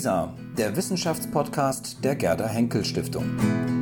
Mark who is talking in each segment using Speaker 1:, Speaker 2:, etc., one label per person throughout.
Speaker 1: WISA, der Wissenschaftspodcast der Gerda Henkel Stiftung.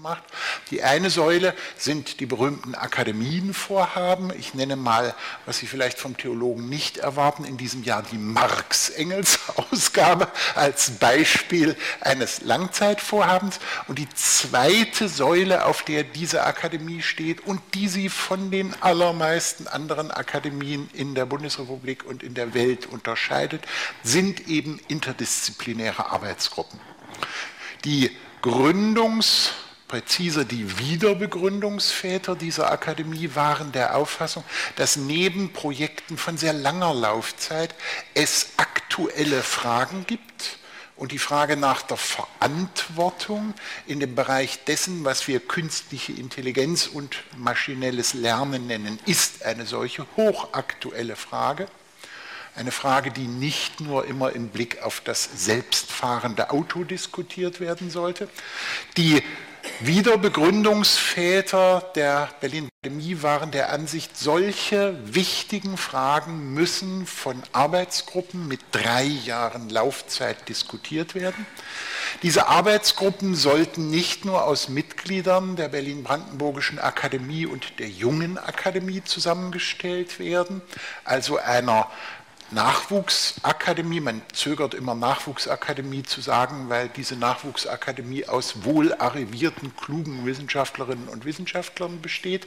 Speaker 2: Macht. Die eine Säule sind die berühmten Akademienvorhaben. Ich nenne mal, was Sie vielleicht vom Theologen nicht erwarten, in diesem Jahr die Marx-Engels-Ausgabe als Beispiel eines Langzeitvorhabens. Und die zweite Säule, auf der diese Akademie steht und die sie von den allermeisten anderen Akademien in der Bundesrepublik und in der Welt unterscheidet, sind eben interdisziplinäre Arbeitsgruppen. Die Gründungs- präziser die Wiederbegründungsväter dieser Akademie waren der Auffassung, dass neben Projekten von sehr langer Laufzeit es aktuelle Fragen gibt, und die Frage nach der Verantwortung in dem Bereich dessen, was wir künstliche Intelligenz und maschinelles Lernen nennen, ist eine solche hochaktuelle Frage. Eine Frage, die nicht nur immer im Blick auf das selbstfahrende Auto diskutiert werden sollte. Die Wiederbegründungsväter der Berlin Akademie waren der Ansicht, solche wichtigen Fragen müssen von Arbeitsgruppen mit drei Jahren Laufzeit diskutiert werden. Diese Arbeitsgruppen sollten nicht nur aus Mitgliedern der Berlin-Brandenburgischen Akademie und der Jungen Akademie zusammengestellt werden, also einer Nachwuchsakademie, man zögert immer Nachwuchsakademie zu sagen, weil diese Nachwuchsakademie aus wohl arrivierten, klugen Wissenschaftlerinnen und Wissenschaftlern besteht.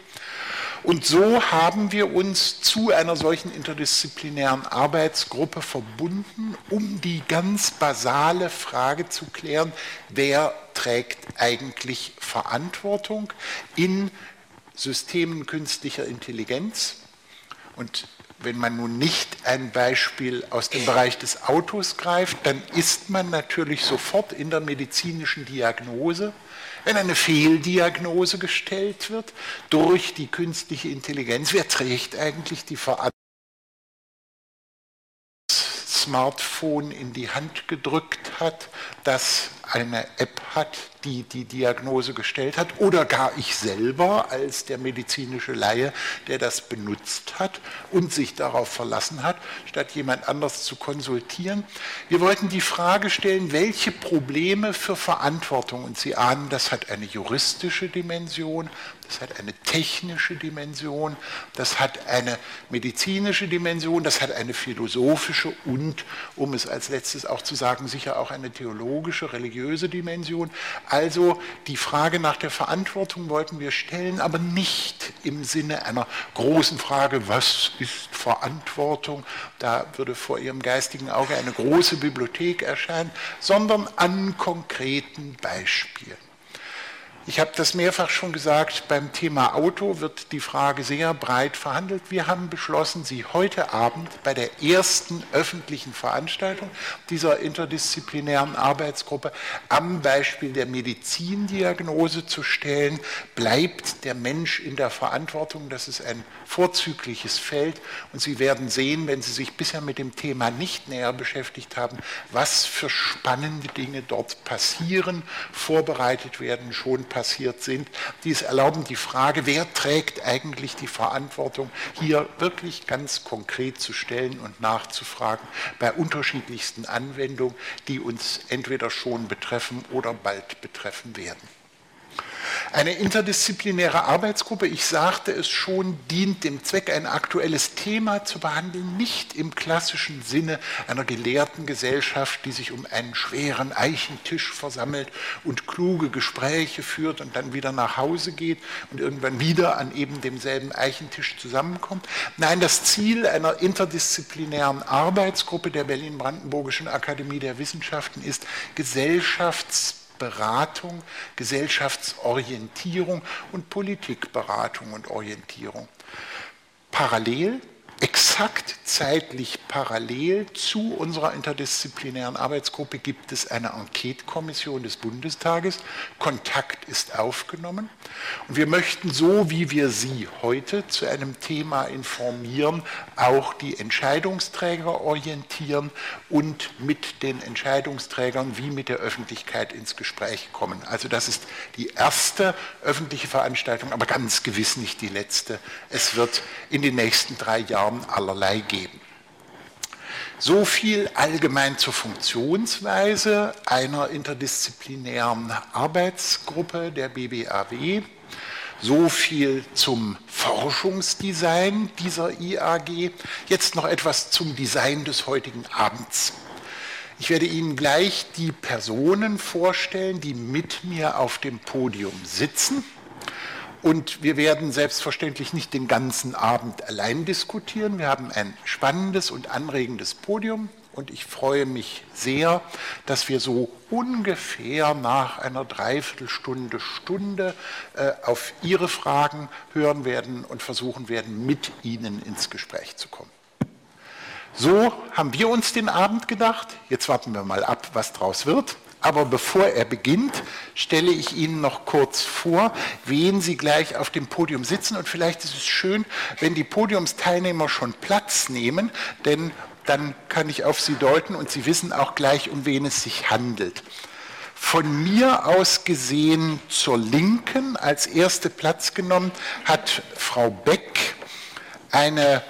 Speaker 2: Und so haben wir uns zu einer solchen interdisziplinären Arbeitsgruppe verbunden, um die ganz basale Frage zu klären, wer trägt eigentlich Verantwortung in Systemen künstlicher Intelligenz. Und wenn man nun nicht ein Beispiel aus dem Bereich des Autos greift, dann ist man natürlich sofort in der medizinischen Diagnose. Wenn eine Fehldiagnose gestellt wird durch die künstliche Intelligenz, wer trägt eigentlich die Verantwortung? Smartphone in die Hand gedrückt hat, das eine App hat, die die Diagnose gestellt hat, oder gar ich selber als der medizinische Laie, der das benutzt hat und sich darauf verlassen hat, statt jemand anders zu konsultieren. Wir wollten die Frage stellen, welche Probleme für Verantwortung, und Sie ahnen, das hat eine juristische Dimension, das hat eine technische Dimension, das hat eine medizinische Dimension, das hat eine philosophische und, um es als letztes auch zu sagen, sicher auch eine theologische, religiöse Dimension. Also die Frage nach der Verantwortung wollten wir stellen, aber nicht im Sinne einer großen Frage, was ist Verantwortung? Da würde vor Ihrem geistigen Auge eine große Bibliothek erscheinen, sondern an konkreten Beispielen. Ich habe das mehrfach schon gesagt, beim Thema Auto wird die Frage sehr breit verhandelt. Wir haben beschlossen, sie heute Abend bei der ersten öffentlichen Veranstaltung dieser interdisziplinären Arbeitsgruppe am Beispiel der Medizindiagnose zu stellen. Bleibt der Mensch in der Verantwortung? Das ist ein vorzügliches Feld und Sie werden sehen, wenn Sie sich bisher mit dem Thema nicht näher beschäftigt haben, was für spannende Dinge dort passieren, vorbereitet werden, schon passiert sind, die es erlauben, die Frage, wer trägt eigentlich die Verantwortung, hier wirklich ganz konkret zu stellen und nachzufragen bei unterschiedlichsten Anwendungen, die uns entweder schon betreffen oder bald betreffen werden. Eine interdisziplinäre Arbeitsgruppe, ich sagte es schon, dient dem Zweck, ein aktuelles Thema zu behandeln, nicht im klassischen Sinne einer gelehrten Gesellschaft, die sich um einen schweren Eichentisch versammelt und kluge Gespräche führt und dann wieder nach Hause geht und irgendwann wieder an eben demselben Eichentisch zusammenkommt. Nein, das Ziel einer interdisziplinären Arbeitsgruppe der Berlin-Brandenburgischen Akademie der Wissenschaften ist, Gesellschafts Beratung, Gesellschaftsorientierung und Politikberatung und Orientierung. Parallel exakt zeitlich parallel zu unserer interdisziplinären Arbeitsgruppe gibt es eine Enquete-Kommission des Bundestages. Kontakt ist aufgenommen. Und wir möchten so, wie wir Sie heute zu einem Thema informieren, auch die Entscheidungsträger orientieren und mit den Entscheidungsträgern wie mit der Öffentlichkeit ins Gespräch kommen. Also das ist die erste öffentliche Veranstaltung, aber ganz gewiss nicht die letzte. Es wird in den nächsten drei Jahren allerlei geben. So viel allgemein zur Funktionsweise einer interdisziplinären Arbeitsgruppe der BBAW. So viel zum Forschungsdesign dieser IAG. Jetzt noch etwas zum Design des heutigen Abends. Ich werde Ihnen gleich die Personen vorstellen, die mit mir auf dem Podium sitzen. Und wir werden selbstverständlich nicht den ganzen Abend allein diskutieren. Wir haben ein spannendes und anregendes Podium. Und ich freue mich sehr, dass wir so ungefähr nach einer Dreiviertelstunde, Stunde äh, auf Ihre Fragen hören werden und versuchen werden, mit Ihnen ins Gespräch zu kommen. So haben wir uns den Abend gedacht. Jetzt warten wir mal ab, was draus wird. Aber bevor er beginnt, stelle ich Ihnen noch kurz vor, wen Sie gleich auf dem Podium sitzen. Und vielleicht ist es schön, wenn die Podiumsteilnehmer schon Platz nehmen, denn dann kann ich auf Sie deuten und Sie wissen auch gleich, um wen es sich handelt. Von mir aus gesehen zur Linken als erste Platz genommen hat Frau Beck eine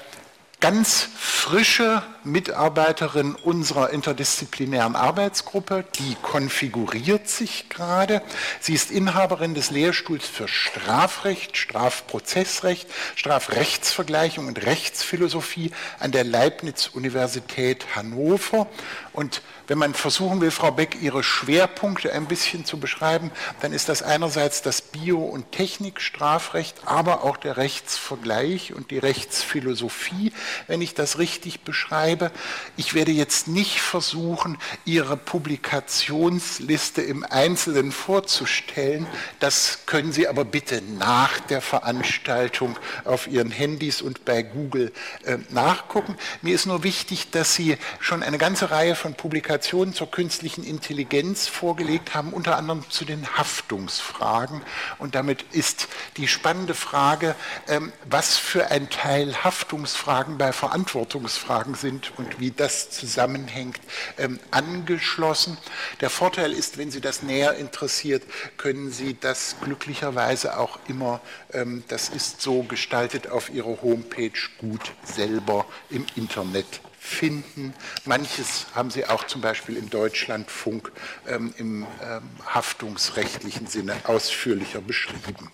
Speaker 2: ganz frische Mitarbeiterin unserer interdisziplinären Arbeitsgruppe, die konfiguriert sich gerade. Sie ist Inhaberin des Lehrstuhls für Strafrecht, Strafprozessrecht, Strafrechtsvergleichung und Rechtsphilosophie an der Leibniz-Universität Hannover und wenn man versuchen will, Frau Beck, Ihre Schwerpunkte ein bisschen zu beschreiben, dann ist das einerseits das Bio- und Technikstrafrecht, aber auch der Rechtsvergleich und die Rechtsphilosophie, wenn ich das richtig beschreibe. Ich werde jetzt nicht versuchen, Ihre Publikationsliste im Einzelnen vorzustellen. Das können Sie aber bitte nach der Veranstaltung auf Ihren Handys und bei Google äh, nachgucken. Mir ist nur wichtig, dass Sie schon eine ganze Reihe von Publikationen Publikationen zur künstlichen Intelligenz vorgelegt haben, unter anderem zu den Haftungsfragen. Und damit ist die spannende Frage, ähm, was für ein Teil Haftungsfragen bei Verantwortungsfragen sind und wie das zusammenhängt, ähm, angeschlossen. Der Vorteil ist, wenn Sie das näher interessiert, können Sie das glücklicherweise auch immer, ähm, das ist so gestaltet auf Ihrer Homepage gut selber im Internet finden. Manches haben Sie auch zum Beispiel im Deutschlandfunk ähm, im ähm, haftungsrechtlichen Sinne ausführlicher beschrieben.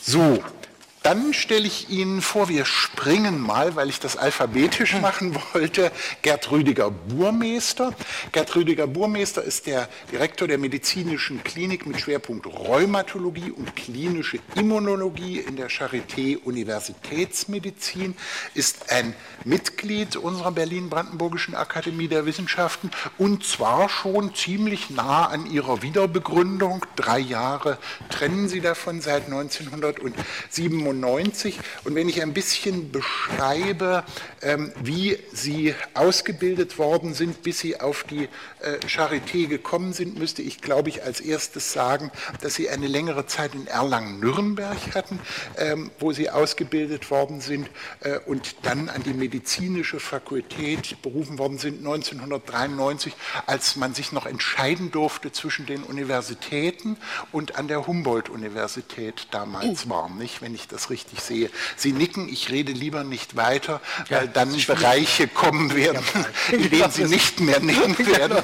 Speaker 2: So, dann stelle ich Ihnen vor, wir springen mal, weil ich das alphabetisch hm. machen wollte, Gerd Rüdiger Burmeister. Gerd Rüdiger Burmeister ist der Direktor der medizinischen Klinik mit Schwerpunkt Rheumatologie und klinische Immunologie in der Charité Universitätsmedizin, ist ein Mitglied unserer Berlin-Brandenburgischen Akademie der Wissenschaften und zwar schon ziemlich nah an ihrer Wiederbegründung. Drei Jahre trennen sie davon seit 1997. 1995. Und wenn ich ein bisschen beschreibe, ähm, wie Sie ausgebildet worden sind, bis Sie auf die äh, Charité gekommen sind, müsste ich, glaube ich, als erstes sagen, dass Sie eine längere Zeit in Erlangen-Nürnberg hatten, ähm, wo Sie ausgebildet worden sind äh, und dann an die medizinische Fakultät berufen worden sind 1993, als man sich noch entscheiden durfte zwischen den Universitäten und an der Humboldt-Universität damals oh. war, nicht, wenn ich das das richtig sehe. Sie nicken, ich rede lieber nicht weiter, ja, weil dann Bereiche kommen werden, ja, in denen Sie nicht mehr nicken werden.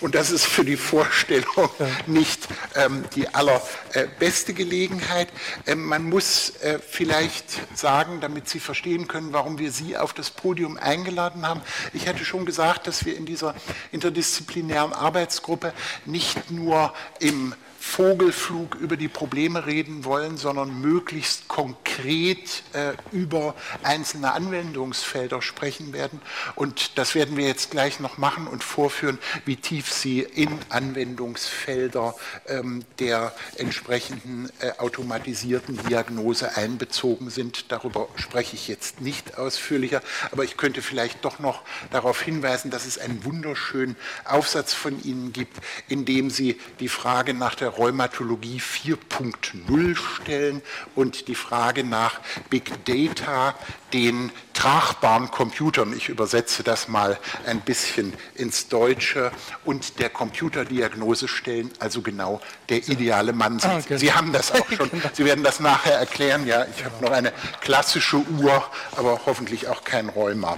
Speaker 2: Und das ist für die Vorstellung nicht ähm, die allerbeste Gelegenheit. Ähm, man muss äh, vielleicht sagen, damit Sie verstehen können, warum wir Sie auf das Podium eingeladen haben. Ich hatte schon gesagt, dass wir in dieser interdisziplinären Arbeitsgruppe nicht nur im Vogelflug über die Probleme reden wollen, sondern möglichst konkret äh, über einzelne Anwendungsfelder sprechen werden. Und das werden wir jetzt gleich noch machen und vorführen, wie tief Sie in Anwendungsfelder ähm, der entsprechenden äh, automatisierten Diagnose einbezogen sind. Darüber spreche ich jetzt nicht ausführlicher, aber ich könnte vielleicht doch noch darauf hinweisen, dass es einen wunderschönen Aufsatz von Ihnen gibt, in dem Sie die Frage nach der Rheumatologie 4.0 stellen und die Frage nach Big Data, den tragbaren Computern, ich übersetze das mal ein bisschen ins Deutsche, und der Computerdiagnose stellen, also genau der ideale Mann sind. Ah, okay. Sie haben das auch schon, Sie werden das nachher erklären, ja, ich habe noch eine klassische Uhr, aber hoffentlich auch kein Rheuma.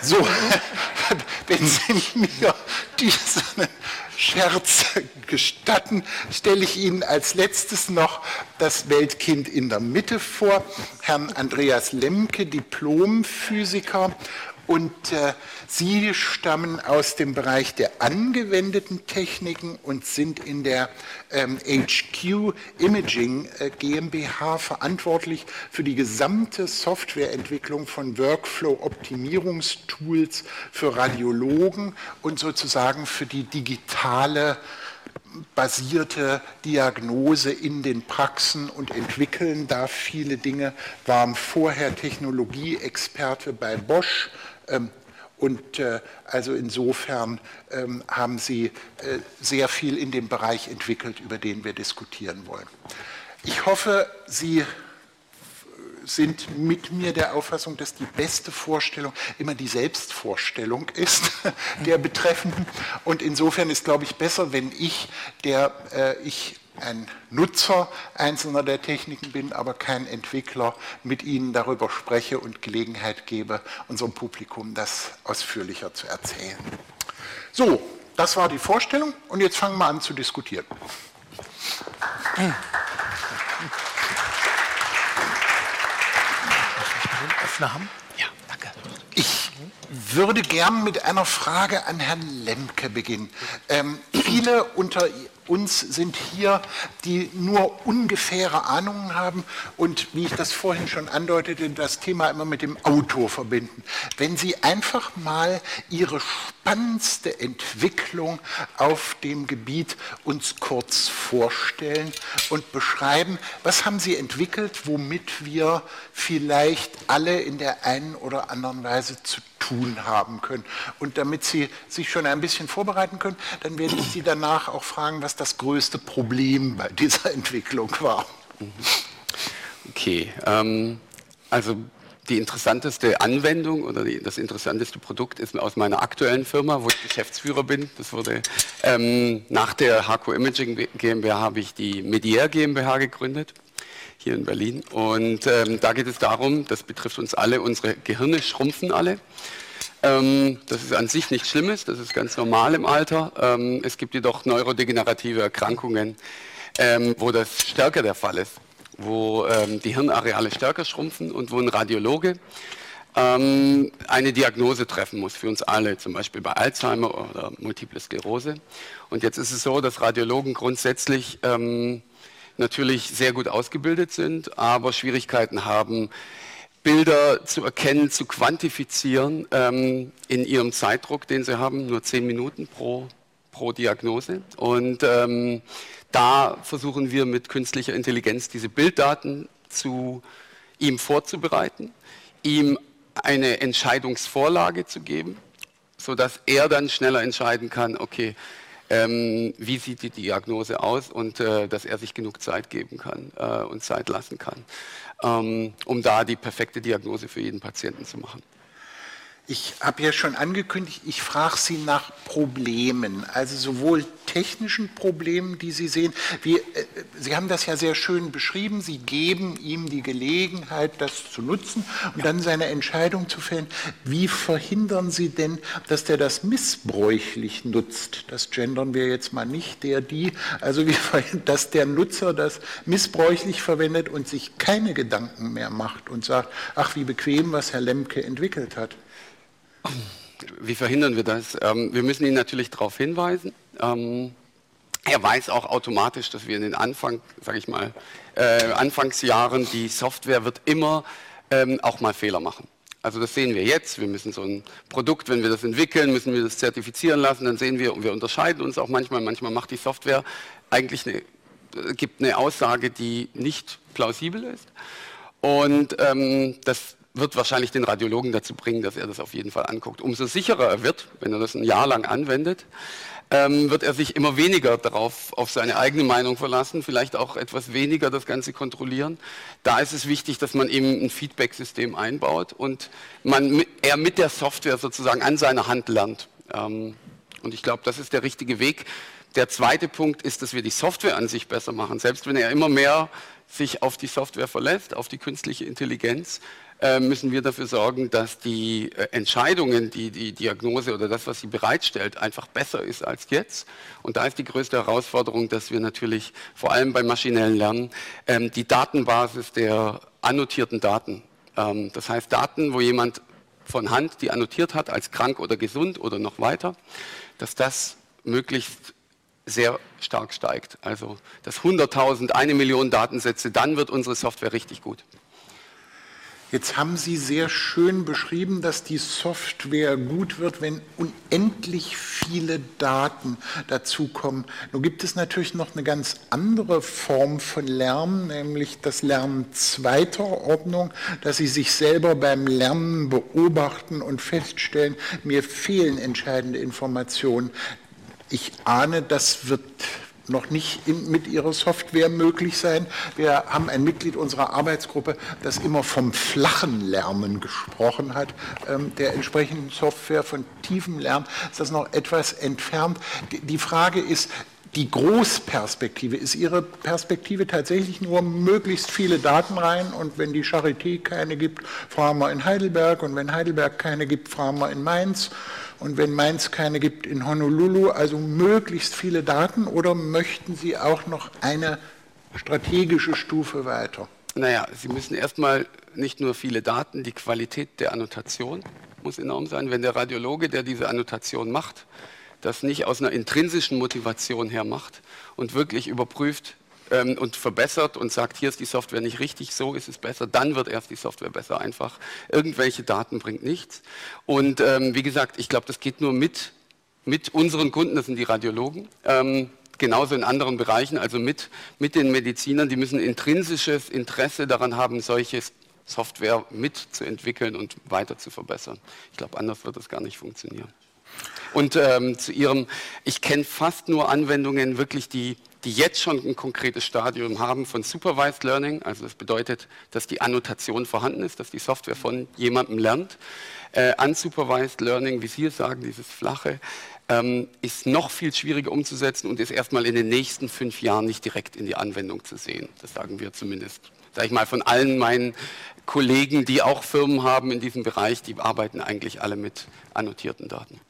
Speaker 2: So, wenn Sie mir diesen Scherz gestatten, stelle ich Ihnen als letztes noch das Weltkind in der Mitte vor, Herrn Andreas Lemke, Diplomphysiker und äh, Sie stammen aus dem Bereich der angewendeten Techniken und sind in der ähm, HQ Imaging äh, GmbH verantwortlich für die gesamte Softwareentwicklung von Workflow-Optimierungstools für Radiologen und sozusagen für die digitale basierte Diagnose in den Praxen und entwickeln da viele Dinge, waren vorher Technologieexperte bei Bosch, und äh, also insofern ähm, haben Sie äh, sehr viel in dem Bereich entwickelt, über den wir diskutieren wollen. Ich hoffe, Sie sind mit mir der Auffassung, dass die beste Vorstellung immer die Selbstvorstellung ist der Betreffenden. Und insofern ist, glaube ich, besser, wenn ich, der äh, ich ein Nutzer einzelner der Techniken bin, aber kein Entwickler, mit Ihnen darüber spreche und Gelegenheit gebe, unserem Publikum das ausführlicher zu erzählen. So, das war die Vorstellung und jetzt fangen wir an zu diskutieren. Ja, danke. Ich würde gern mit einer Frage an Herrn Lemke beginnen. Ähm, viele unter uns sind hier, die nur ungefähre Ahnungen haben und, wie ich das vorhin schon andeutete, das Thema immer mit dem Auto verbinden. Wenn Sie einfach mal Ihre spannendste Entwicklung auf dem Gebiet uns kurz vorstellen und beschreiben, was haben Sie entwickelt, womit wir vielleicht alle in der einen oder anderen Weise zu tun haben können. Und damit Sie sich schon ein bisschen vorbereiten können, dann werde ich Sie danach auch fragen, was das größte Problem bei dieser Entwicklung war.
Speaker 3: Okay, ähm, also die interessanteste Anwendung oder die, das interessanteste Produkt ist aus meiner aktuellen Firma, wo ich Geschäftsführer bin. Das wurde ähm, nach der HQ Imaging GmbH habe ich die Medier GmbH gegründet hier in Berlin. Und ähm, da geht es darum, das betrifft uns alle, unsere Gehirne schrumpfen alle. Ähm, das ist an sich nichts Schlimmes, das ist ganz normal im Alter. Ähm, es gibt jedoch neurodegenerative Erkrankungen, ähm, wo das stärker der Fall ist, wo ähm, die Hirnareale stärker schrumpfen und wo ein Radiologe ähm, eine Diagnose treffen muss für uns alle, zum Beispiel bei Alzheimer oder Multiple Sklerose. Und jetzt ist es so, dass Radiologen grundsätzlich ähm, natürlich sehr gut ausgebildet sind, aber Schwierigkeiten haben, Bilder zu erkennen, zu quantifizieren ähm, in ihrem Zeitdruck, den sie haben, nur zehn Minuten pro, pro Diagnose. Und ähm, da versuchen wir mit künstlicher Intelligenz diese Bilddaten zu ihm vorzubereiten, ihm eine Entscheidungsvorlage zu geben, sodass er dann schneller entscheiden kann, okay, ähm, wie sieht die Diagnose aus und äh, dass er sich genug Zeit geben kann äh, und Zeit lassen kann, ähm, um da die perfekte Diagnose für jeden Patienten zu machen.
Speaker 2: Ich habe ja schon angekündigt, ich frage Sie nach Problemen, also sowohl technischen Problemen, die Sie sehen. Wie, äh, Sie haben das ja sehr schön beschrieben. Sie geben ihm die Gelegenheit, das zu nutzen und ja. dann seine Entscheidung zu fällen. Wie verhindern Sie denn, dass der das missbräuchlich nutzt? Das gendern wir jetzt mal nicht, der, die. Also wie dass der Nutzer das missbräuchlich verwendet und sich keine Gedanken mehr macht und sagt, ach wie bequem, was Herr Lemke entwickelt hat.
Speaker 3: Wie verhindern wir das? Ähm, wir müssen ihn natürlich darauf hinweisen. Ähm, er weiß auch automatisch, dass wir in den Anfang, sage ich mal, äh, Anfangsjahren die Software wird immer ähm, auch mal Fehler machen. Also das sehen wir jetzt. Wir müssen so ein Produkt, wenn wir das entwickeln, müssen wir das zertifizieren lassen. Dann sehen wir und wir unterscheiden uns auch manchmal. Manchmal macht die Software eigentlich eine, äh, gibt eine Aussage, die nicht plausibel ist. Und ähm, das wird wahrscheinlich den Radiologen dazu bringen, dass er das auf jeden Fall anguckt. Umso sicherer er wird, wenn er das ein Jahr lang anwendet, ähm, wird er sich immer weniger darauf auf seine eigene Meinung verlassen, vielleicht auch etwas weniger das Ganze kontrollieren. Da ist es wichtig, dass man eben ein Feedback-System einbaut und man, er mit der Software sozusagen an seiner Hand lernt. Ähm, und ich glaube, das ist der richtige Weg. Der zweite Punkt ist, dass wir die Software an sich besser machen. Selbst wenn er immer mehr sich auf die Software verlässt, auf die künstliche Intelligenz, müssen wir dafür sorgen, dass die äh, Entscheidungen, die die Diagnose oder das, was sie bereitstellt, einfach besser ist als jetzt. Und da ist die größte Herausforderung, dass wir natürlich vor allem beim maschinellen Lernen ähm, die Datenbasis der annotierten Daten, ähm, das heißt Daten, wo jemand von Hand die annotiert hat als krank oder gesund oder noch weiter, dass das möglichst sehr stark steigt. Also das 100.000, eine Million Datensätze, dann wird unsere Software richtig gut.
Speaker 2: Jetzt haben Sie sehr schön beschrieben, dass die Software gut wird, wenn unendlich viele Daten dazukommen. Nun gibt es natürlich noch eine ganz andere Form von Lernen, nämlich das Lernen zweiter Ordnung, dass Sie sich selber beim Lernen beobachten und feststellen, mir fehlen entscheidende Informationen. Ich ahne, das wird noch nicht mit ihrer Software möglich sein. Wir haben ein Mitglied unserer Arbeitsgruppe, das immer vom flachen Lernen gesprochen hat, ähm, der entsprechenden Software von tiefem Lernen ist das noch etwas entfernt. Die Frage ist, die Großperspektive, ist Ihre Perspektive tatsächlich nur möglichst viele Daten rein und wenn die Charité keine gibt, fragen wir in Heidelberg und wenn Heidelberg keine gibt, fragen wir in Mainz und wenn Mainz keine gibt, in Honolulu, also möglichst viele Daten oder möchten Sie auch noch eine strategische Stufe weiter?
Speaker 3: Naja, Sie müssen erstmal nicht nur viele Daten, die Qualität der Annotation muss enorm sein. Wenn der Radiologe, der diese Annotation macht, das nicht aus einer intrinsischen Motivation her macht und wirklich überprüft, ähm, und verbessert und sagt, hier ist die Software nicht richtig, so ist es besser, dann wird erst die Software besser. Einfach irgendwelche Daten bringt nichts. Und ähm, wie gesagt, ich glaube, das geht nur mit, mit unseren Kunden, das sind die Radiologen. Ähm, genauso in anderen Bereichen, also mit, mit den Medizinern, die müssen intrinsisches Interesse daran haben, solche Software mitzuentwickeln und weiter zu verbessern. Ich glaube, anders wird das gar nicht funktionieren. Und ähm, zu Ihrem, ich kenne fast nur Anwendungen, wirklich die die jetzt schon ein konkretes Stadium haben von Supervised Learning. Also das bedeutet, dass die Annotation vorhanden ist, dass die Software von jemandem lernt. Äh, Unsupervised Learning, wie Sie es sagen, dieses flache, ähm, ist noch viel schwieriger umzusetzen und ist erstmal in den nächsten fünf Jahren nicht direkt in die Anwendung zu sehen. Das sagen wir zumindest, sage ich mal, von allen meinen Kollegen, die auch Firmen haben in diesem Bereich, die arbeiten eigentlich alle mit annotierten Daten.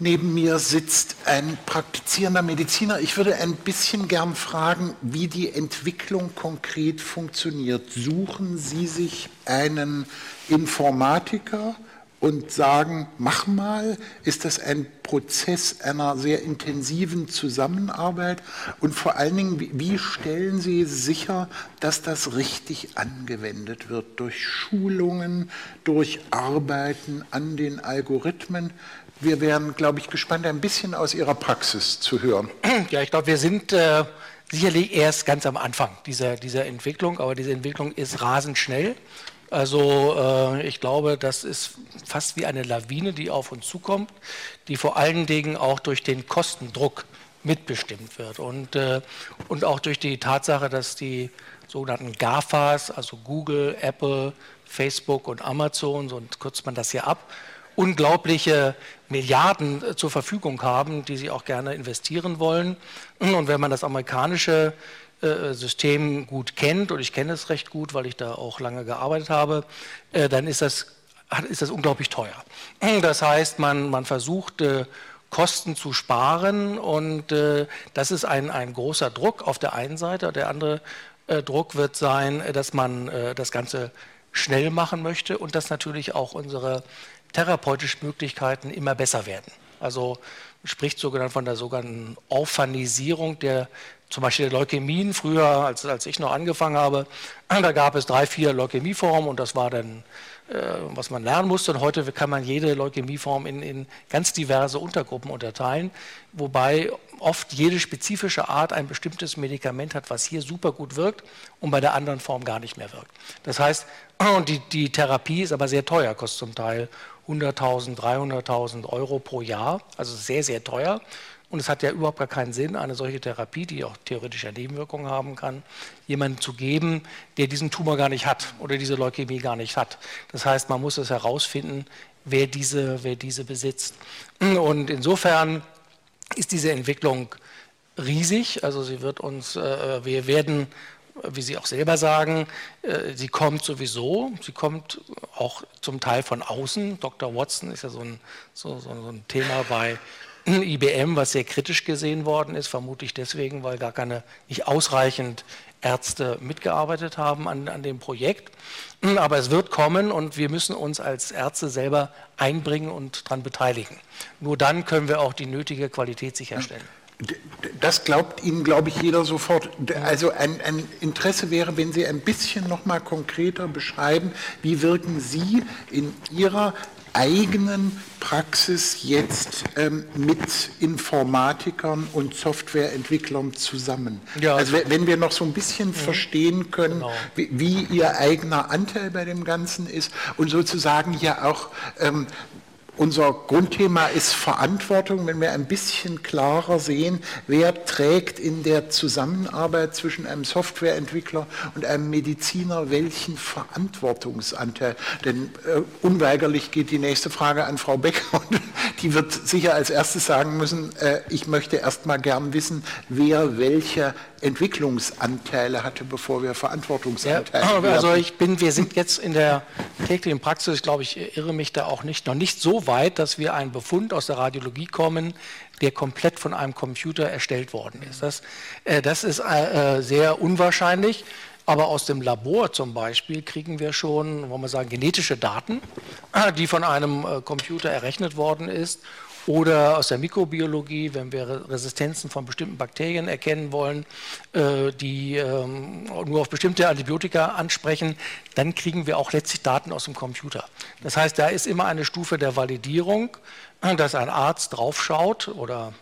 Speaker 2: Neben mir sitzt ein praktizierender Mediziner. Ich würde ein bisschen gern fragen, wie die Entwicklung konkret funktioniert. Suchen Sie sich einen Informatiker und sagen, mach mal, ist das ein Prozess einer sehr intensiven Zusammenarbeit? Und vor allen Dingen, wie stellen Sie sicher, dass das richtig angewendet wird? Durch Schulungen, durch Arbeiten an den Algorithmen? Wir wären, glaube ich, gespannt, ein bisschen aus Ihrer Praxis zu hören.
Speaker 4: Ja, ich glaube, wir sind äh, sicherlich erst ganz am Anfang dieser, dieser Entwicklung, aber diese Entwicklung ist rasend schnell. Also äh, ich glaube, das ist fast wie eine Lawine, die auf uns zukommt, die vor allen Dingen auch durch den Kostendruck mitbestimmt wird und, äh, und auch durch die Tatsache, dass die sogenannten GAFAs, also Google, Apple, Facebook und Amazon, so kürzt man das hier ab, unglaubliche Milliarden äh, zur Verfügung haben, die sie auch gerne investieren wollen. Und wenn man das amerikanische äh, System gut kennt, und ich kenne es recht gut, weil ich da auch lange gearbeitet habe, äh, dann ist das, ist das unglaublich teuer. Das heißt, man, man versucht, Kosten zu sparen und das ist ein, ein großer Druck auf der einen Seite. Der andere Druck wird sein, dass man das Ganze schnell machen möchte und dass natürlich auch unsere therapeutischen Möglichkeiten immer besser werden. Also spricht sogar von der sogenannten Orphanisierung der zum Beispiel der Leukämien. Früher, als, als ich noch angefangen habe, da gab es drei, vier Leukämieformen und das war dann, äh, was man lernen musste. Und heute kann man jede Leukämieform in, in ganz diverse Untergruppen unterteilen, wobei oft jede spezifische Art ein bestimmtes Medikament hat, was hier super gut wirkt und bei der anderen Form gar nicht mehr wirkt. Das heißt, die, die Therapie ist aber sehr teuer, kostet zum Teil 100.000, 300.000 Euro pro Jahr, also sehr, sehr teuer. Und es hat ja überhaupt gar keinen Sinn, eine solche Therapie, die auch theoretisch Nebenwirkungen haben kann, jemandem zu geben, der diesen Tumor gar nicht hat oder diese Leukämie gar nicht hat. Das heißt, man muss es herausfinden, wer diese, wer diese besitzt. Und insofern ist diese Entwicklung riesig. Also sie wird uns, äh, wir werden wie Sie auch selber sagen, äh, sie kommt sowieso, sie kommt auch zum Teil von außen. Dr. Watson ist ja so ein, so, so ein Thema bei IBM, was sehr kritisch gesehen worden ist, vermutlich deswegen, weil gar keine, nicht ausreichend Ärzte mitgearbeitet haben an, an dem Projekt. Aber es wird kommen und wir müssen uns als Ärzte selber einbringen und daran beteiligen. Nur dann können wir auch die nötige Qualität sicherstellen.
Speaker 2: Das glaubt Ihnen, glaube ich, jeder sofort. Also ein, ein, Interesse wäre, wenn Sie ein bisschen noch mal konkreter beschreiben, wie wirken Sie in Ihrer eigenen Praxis jetzt ähm, mit Informatikern und Softwareentwicklern zusammen? Ja. Also wenn wir noch so ein bisschen mhm. verstehen können, genau. wie, wie, Ihr eigener Anteil bei dem Ganzen ist und sozusagen ja auch ähm, unser Grundthema ist Verantwortung, wenn wir ein bisschen klarer sehen, wer trägt in der Zusammenarbeit zwischen einem Softwareentwickler und einem Mediziner welchen Verantwortungsanteil. Denn äh, unweigerlich geht die nächste Frage an Frau Becker und die wird sicher als erstes sagen müssen, äh, ich möchte erst mal gern wissen, wer welche Entwicklungsanteile hatte, bevor wir Verantwortungsanteile
Speaker 4: ja, Also ich bin, wir sind jetzt in der täglichen Praxis, glaube ich, irre mich da auch nicht, noch nicht so weit, dass wir einen Befund aus der Radiologie kommen, der komplett von einem Computer erstellt worden ist. Das, äh, das ist äh, sehr unwahrscheinlich. Aber aus dem Labor zum Beispiel kriegen wir schon, wollen wir sagen, genetische Daten, die von einem äh, Computer errechnet worden ist oder aus der Mikrobiologie, wenn wir Resistenzen von bestimmten Bakterien erkennen wollen, äh, die ähm, nur auf bestimmte Antibiotika ansprechen, dann kriegen wir auch letztlich Daten aus dem Computer. Das heißt, da ist immer eine Stufe der Validierung, dass ein Arzt draufschaut oder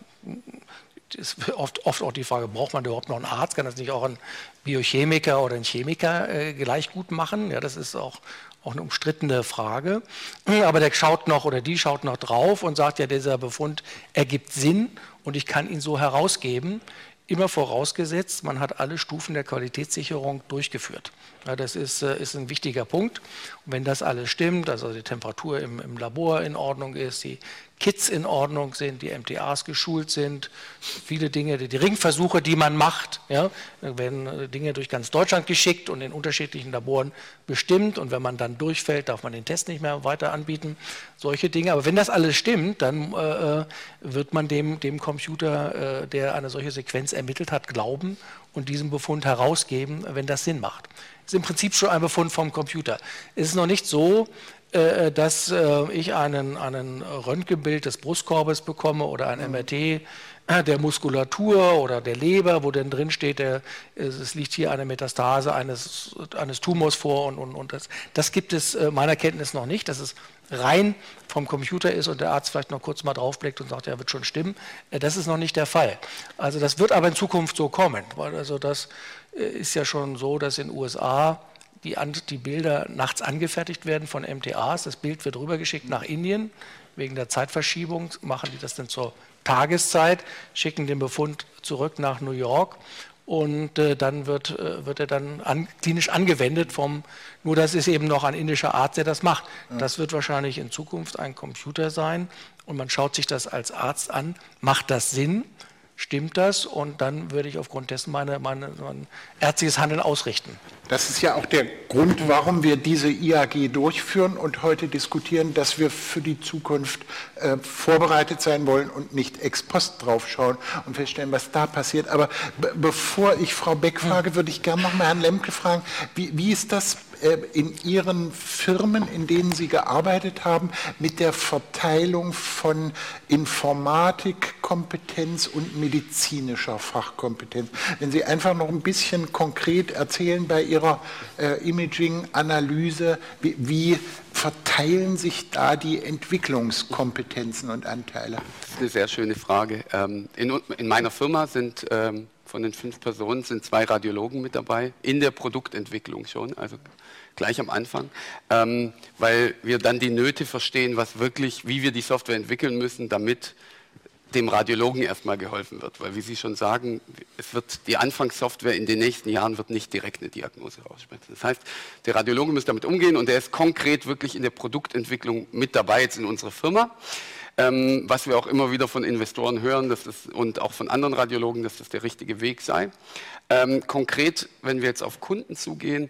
Speaker 4: ist oft, oft auch die Frage, braucht man überhaupt noch einen Arzt? Kann das nicht auch ein Biochemiker oder ein Chemiker äh, gleich gut machen? Ja, das ist auch auch eine umstrittene Frage. Aber der schaut noch oder die schaut noch drauf und sagt ja, dieser Befund ergibt Sinn und ich kann ihn so herausgeben. Immer vorausgesetzt, man hat alle Stufen der Qualitätssicherung durchgeführt. Ja, das ist, äh, ist ein wichtiger Punkt. Und wenn das alles stimmt, also die Temperatur im, im Labor in Ordnung ist, die Kits in Ordnung sind, die MTAs geschult sind, viele Dinge, die, Ringversuche, die man macht, ja, werden äh, Dinge durch ganz Deutschland geschickt und in unterschiedlichen Laboren bestimmt und wenn man dann durchfällt, darf man den Test nicht mehr weiter anbieten, solche Dinge. Aber wenn das alles stimmt, dann äh, äh wird man dem, dem Computer, äh, der eine solche Sequenz ermittelt hat, glauben und diesen Befund herausgeben, wenn das Sinn macht. Ist im Prinzip schon ein Befund vom Computer. Es ist noch nicht so, dass äh, ich einen, einen Röntgenbild des Brustkorbes bekomme oder ein MRT mhm. äh, der Muskulatur oder der Leber, wo dann drin steht, der, es liegt hier eine Metastase eines, eines Tumors vor und, und, und das, das gibt es meiner Kenntnis noch nicht, dass es rein vom Computer ist und der Arzt vielleicht noch kurz mal draufblickt und sagt, ja, wird schon stimmen. Das ist noch nicht der Fall. Also das wird aber in Zukunft so kommen, weil also das ist ja schon so, dass in den USA die, die Bilder nachts angefertigt werden von MTAs. Das Bild wird rübergeschickt nach Indien. Wegen der Zeitverschiebung machen die das dann zur Tageszeit, schicken den Befund zurück nach New York und äh, dann wird, äh, wird er dann an, klinisch angewendet vom, nur das ist eben noch ein indischer Arzt, der das macht. Ja. Das wird wahrscheinlich in Zukunft ein Computer sein und man schaut sich das als Arzt an. Macht das Sinn? Stimmt das und dann würde ich aufgrund dessen meine, meine, mein ärztliches Handeln ausrichten.
Speaker 2: Das ist ja auch der Grund, warum wir diese IAG durchführen und heute diskutieren, dass wir für die Zukunft äh, vorbereitet sein wollen und nicht ex post draufschauen und feststellen, was da passiert. Aber bevor ich Frau Beck frage, würde ich gerne noch mal Herrn Lemke fragen, wie, wie ist das in Ihren Firmen, in denen Sie gearbeitet haben, mit der Verteilung von Informatikkompetenz und medizinischer Fachkompetenz. Wenn Sie einfach noch ein bisschen konkret erzählen bei Ihrer äh, Imaging-Analyse, wie, verteilen sich da die Entwicklungskompetenzen und Anteile?
Speaker 3: Das ist eine sehr schöne Frage. Ähm, in, in meiner Firma sind ähm, von den fünf Personen sind zwei Radiologen mit dabei, in der Produktentwicklung schon, also gleich am Anfang, ähm, weil wir dann die Nöte verstehen, was wirklich, wie wir die Software entwickeln müssen, damit dem Radiologen erstmal geholfen wird. Weil, wie Sie schon sagen, es wird die Anfangssoftware in den nächsten Jahren wird nicht direkt eine Diagnose raussprechen. Das heißt, der Radiologe muss damit umgehen und er ist konkret wirklich in der Produktentwicklung mit dabei jetzt in unserer Firma. Ähm, was wir auch immer wieder von Investoren hören dass das, und auch von anderen Radiologen, dass das der richtige Weg sei. Ähm, konkret, wenn wir jetzt auf Kunden zugehen,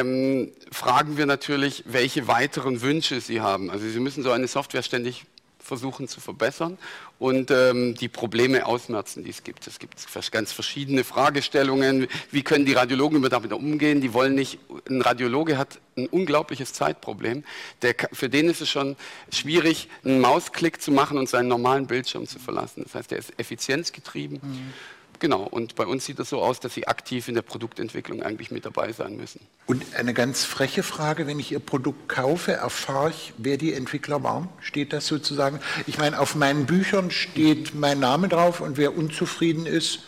Speaker 3: ähm, fragen wir natürlich, welche weiteren Wünsche Sie haben. Also Sie müssen so eine Software ständig versuchen zu verbessern und ähm, die Probleme ausmerzen, die es gibt. Es gibt ganz verschiedene Fragestellungen. Wie können die Radiologen damit umgehen? Die wollen nicht, ein Radiologe hat ein unglaubliches Zeitproblem. Der, für den ist es schon schwierig, einen Mausklick zu machen und seinen normalen Bildschirm zu verlassen. Das heißt, er ist effizienzgetrieben. Mhm. Genau, und bei uns sieht es so aus, dass Sie aktiv in der Produktentwicklung eigentlich mit dabei sein müssen.
Speaker 2: Und eine ganz freche Frage, wenn ich Ihr Produkt kaufe, erfahre ich, wer die Entwickler waren? Steht das sozusagen? Ich meine, auf meinen Büchern steht mein Name drauf und wer unzufrieden ist,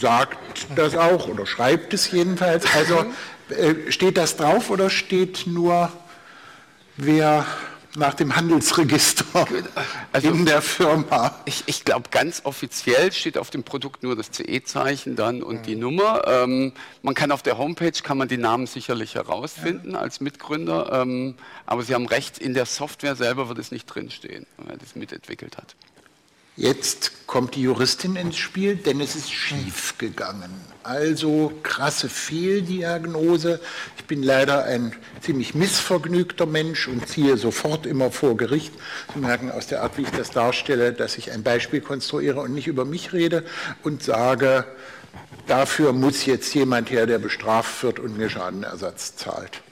Speaker 2: sagt das auch oder schreibt es jedenfalls. Also äh, steht das drauf oder steht nur, wer nach dem Handelsregister also, in der Firma.
Speaker 3: Ich, ich glaube, ganz offiziell steht auf dem Produkt nur das CE-Zeichen dann und mhm. die Nummer. Ähm, man kann auf der Homepage kann man die Namen sicherlich herausfinden ja. als Mitgründer, ähm, aber Sie haben recht, in der Software selber wird es nicht drinstehen, wenn man das mitentwickelt hat.
Speaker 2: Jetzt kommt die Juristin ins Spiel, denn es ist schief gegangen. Also krasse Fehldiagnose. Ich bin leider ein ziemlich missvergnügter Mensch und ziehe sofort immer vor Gericht. Sie merken aus der Art, wie ich das darstelle, dass ich ein Beispiel konstruiere und nicht über mich rede und sage, dafür muss jetzt jemand her, der bestraft wird und mir Schadenersatz zahlt.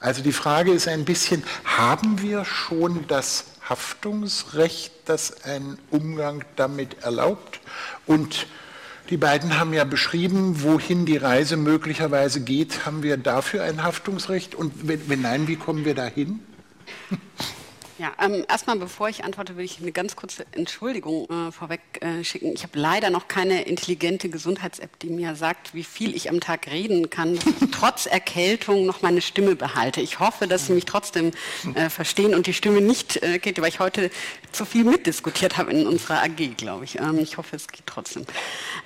Speaker 2: Also die Frage ist ein bisschen, haben wir schon das Haftungsrecht, das einen Umgang damit erlaubt. Und die beiden haben ja beschrieben, wohin die Reise möglicherweise geht. Haben wir dafür ein Haftungsrecht? Und wenn, wenn nein, wie kommen wir dahin?
Speaker 5: Ja, ähm, erstmal bevor ich antworte, will ich eine ganz kurze Entschuldigung äh, vorweg äh, schicken. Ich habe leider noch keine intelligente Gesundheits-App, die mir sagt, wie viel ich am Tag reden kann, dass ich trotz Erkältung noch meine Stimme behalte. Ich hoffe, dass Sie mich trotzdem äh, verstehen und die Stimme nicht äh, geht, weil ich heute zu viel mitdiskutiert habe in unserer AG, glaube ich. Ähm, ich hoffe, es geht trotzdem.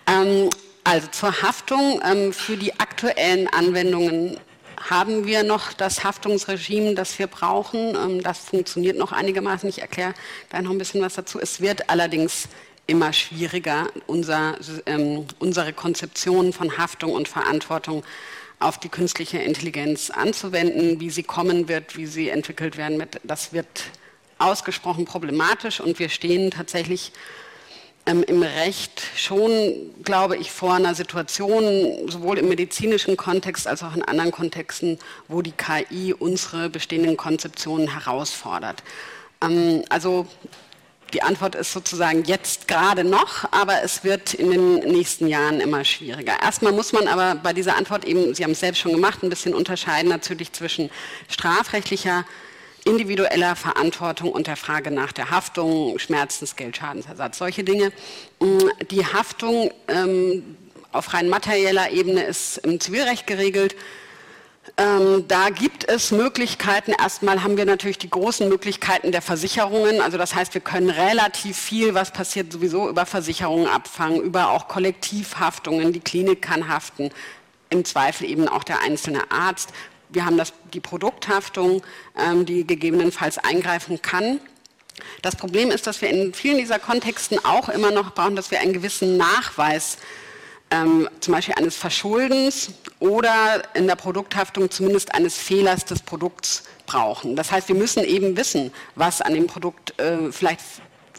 Speaker 5: Ähm, also zur Haftung ähm, für die aktuellen Anwendungen haben wir noch das Haftungsregime, das wir brauchen. Ähm, das funktioniert noch einigermaßen. Ich erkläre gleich noch ein bisschen was dazu. Es wird allerdings immer schwieriger, unser, ähm, unsere Konzeption von Haftung und Verantwortung auf die künstliche Intelligenz anzuwenden, wie sie kommen wird, wie sie entwickelt werden wird. Das wird ausgesprochen problematisch und wir stehen tatsächlich ähm, im Recht schon, glaube ich, vor einer Situation, sowohl im medizinischen Kontext als auch in anderen Kontexten, wo die KI unsere bestehenden Konzeptionen herausfordert. Ähm, also die Antwort ist sozusagen jetzt gerade noch, aber es wird in den nächsten Jahren immer schwieriger. Erstmal muss man aber bei dieser Antwort eben, Sie haben es selbst schon gemacht, ein bisschen unterscheiden natürlich zwischen strafrechtlicher individueller Verantwortung und der Frage nach der Haftung, Schmerzensgeld, Schadensersatz, solche Dinge. Mm, die Haftung ähm, auf rein materieller Ebene ist im Zivilrecht geregelt. Ähm, da gibt es Möglichkeiten. Erstmal haben wir natürlich die großen Möglichkeiten der Versicherungen. Also das heißt, wir können relativ viel, was passiert, sowieso über Versicherungen abfangen, über auch Kollektivhaftungen. Die Klinik kann haften, im Zweifel eben auch der einzelne Arzt. Wir haben das, die Produkthaftung, ähm, die gegebenenfalls eingreifen kann. Das Problem ist, dass wir in vielen dieser Kontexten auch immer noch brauchen, dass wir einen gewissen Nachweis ähm, zum Beispiel eines Verschuldens oder in der Produkthaftung zumindest eines Fehlers des Produkts brauchen. Das heißt, wir müssen eben wissen, was an dem Produkt äh, vielleicht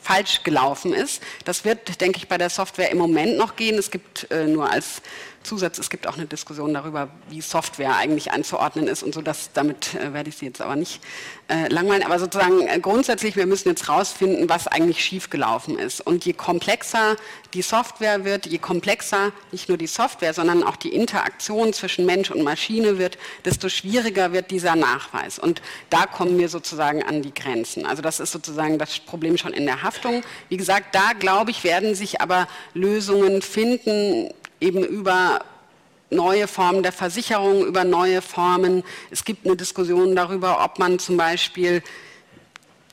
Speaker 5: falsch gelaufen ist. Das wird, denke ich, bei der Software im Moment noch gehen. Es gibt äh, nur als Zusatz, es gibt auch eine Diskussion darüber, wie Software eigentlich einzuordnen ist und so, dass damit äh, werde ich Sie jetzt aber nicht äh, langweilen. Aber sozusagen äh, grundsätzlich, wir müssen jetzt rausfinden, was eigentlich schiefgelaufen ist. Und je komplexer die Software wird, je komplexer nicht nur die Software, sondern auch die Interaktion zwischen Mensch und Maschine wird, desto schwieriger wird dieser Nachweis. Und da kommen wir sozusagen an die Grenzen. Also das ist sozusagen das Problem schon in der Haftung. Wie gesagt, da glaube ich, werden sich aber Lösungen finden, eben über neue Formen der Versicherung, über neue Formen. Es gibt eine Diskussion darüber, ob man zum Beispiel,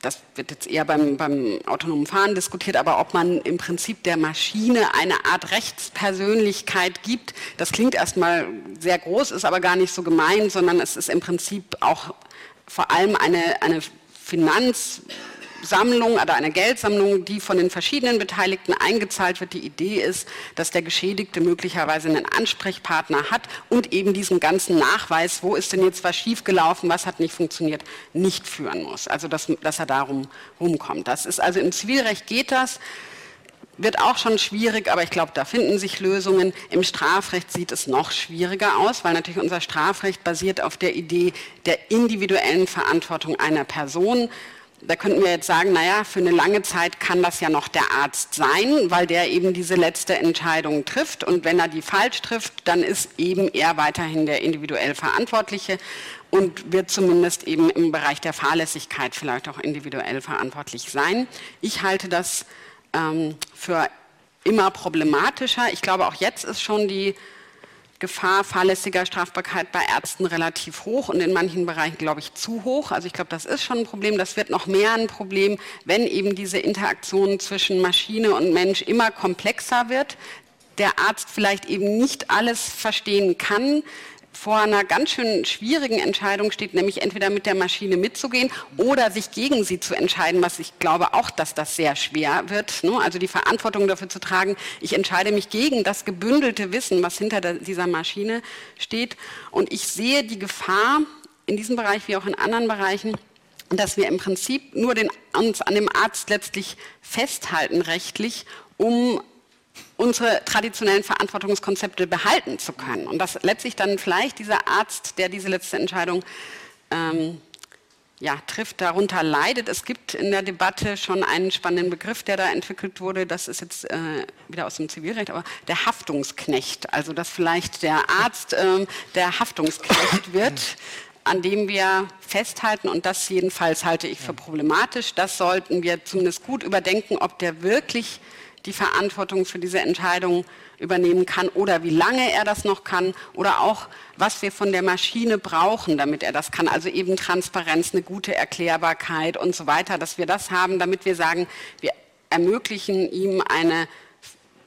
Speaker 5: das wird jetzt eher beim, beim, autonomen Fahren diskutiert, aber ob man im Prinzip der Maschine eine Art Rechtspersönlichkeit gibt. Das klingt erstmal sehr groß, ist aber gar nicht so gemeint, sondern es ist im Prinzip auch vor allem eine, eine Finanz- Sammlung oder eine Geldsammlung, die von den verschiedenen Beteiligten eingezahlt wird. Die Idee ist, dass der Geschädigte möglicherweise einen Ansprechpartner hat und eben diesen ganzen Nachweis, wo ist denn jetzt was schiefgelaufen, was hat nicht funktioniert, nicht führen muss. Also dass, dass er darum rumkommt. Das ist also im Zivilrecht geht das wird auch schon schwierig, aber ich glaube, da finden sich Lösungen. Im Strafrecht sieht es noch schwieriger aus, weil natürlich unser Strafrecht basiert auf der Idee der individuellen Verantwortung einer Person da könnten wir jetzt sagen, naja, für eine lange Zeit kann das ja noch der Arzt sein, weil der eben diese letzte Entscheidung trifft. Und wenn er die falsch trifft, dann ist eben er weiterhin der individuell Verantwortliche und wird zumindest eben im Bereich der Fahrlässigkeit vielleicht auch individuell verantwortlich sein. Ich halte das ähm, für immer problematischer. Ich glaube, auch jetzt ist schon die Gefahr fahrlässiger Strafbarkeit bei Ärzten relativ hoch und in manchen Bereichen, glaube ich, zu hoch. Also ich glaube, das ist schon ein Problem. Das wird noch mehr ein Problem, wenn eben diese Interaktion zwischen Maschine und Mensch immer komplexer wird. Der Arzt vielleicht eben nicht alles verstehen kann, vor einer ganz schön schwierigen Entscheidung steht, nämlich entweder mit der Maschine mitzugehen oder sich gegen sie zu entscheiden, was ich glaube auch, dass das sehr schwer wird. Ne? Also die Verantwortung dafür zu tragen, ich entscheide mich gegen das gebündelte Wissen, was hinter dieser Maschine steht. Und ich sehe die Gefahr in diesem Bereich wie auch in anderen Bereichen, dass wir im Prinzip nur den, uns an dem Arzt letztlich festhalten rechtlich, um unsere traditionellen Verantwortungskonzepte behalten zu können. Und dass letztlich dann vielleicht dieser Arzt, der diese letzte Entscheidung ähm, ja, trifft, darunter leidet. Es gibt in der Debatte schon einen spannenden Begriff, der da entwickelt wurde. Das ist jetzt äh, wieder aus dem Zivilrecht, aber der Haftungsknecht. Also dass vielleicht der Arzt äh, der Haftungsknecht wird an dem wir festhalten, und das jedenfalls halte ich für problematisch, das sollten wir zumindest gut überdenken, ob der wirklich die Verantwortung für diese Entscheidung übernehmen kann oder wie lange er das noch kann oder auch, was wir von der Maschine brauchen, damit er das kann. Also eben Transparenz, eine gute Erklärbarkeit und so weiter, dass wir das haben, damit wir sagen, wir ermöglichen ihm eine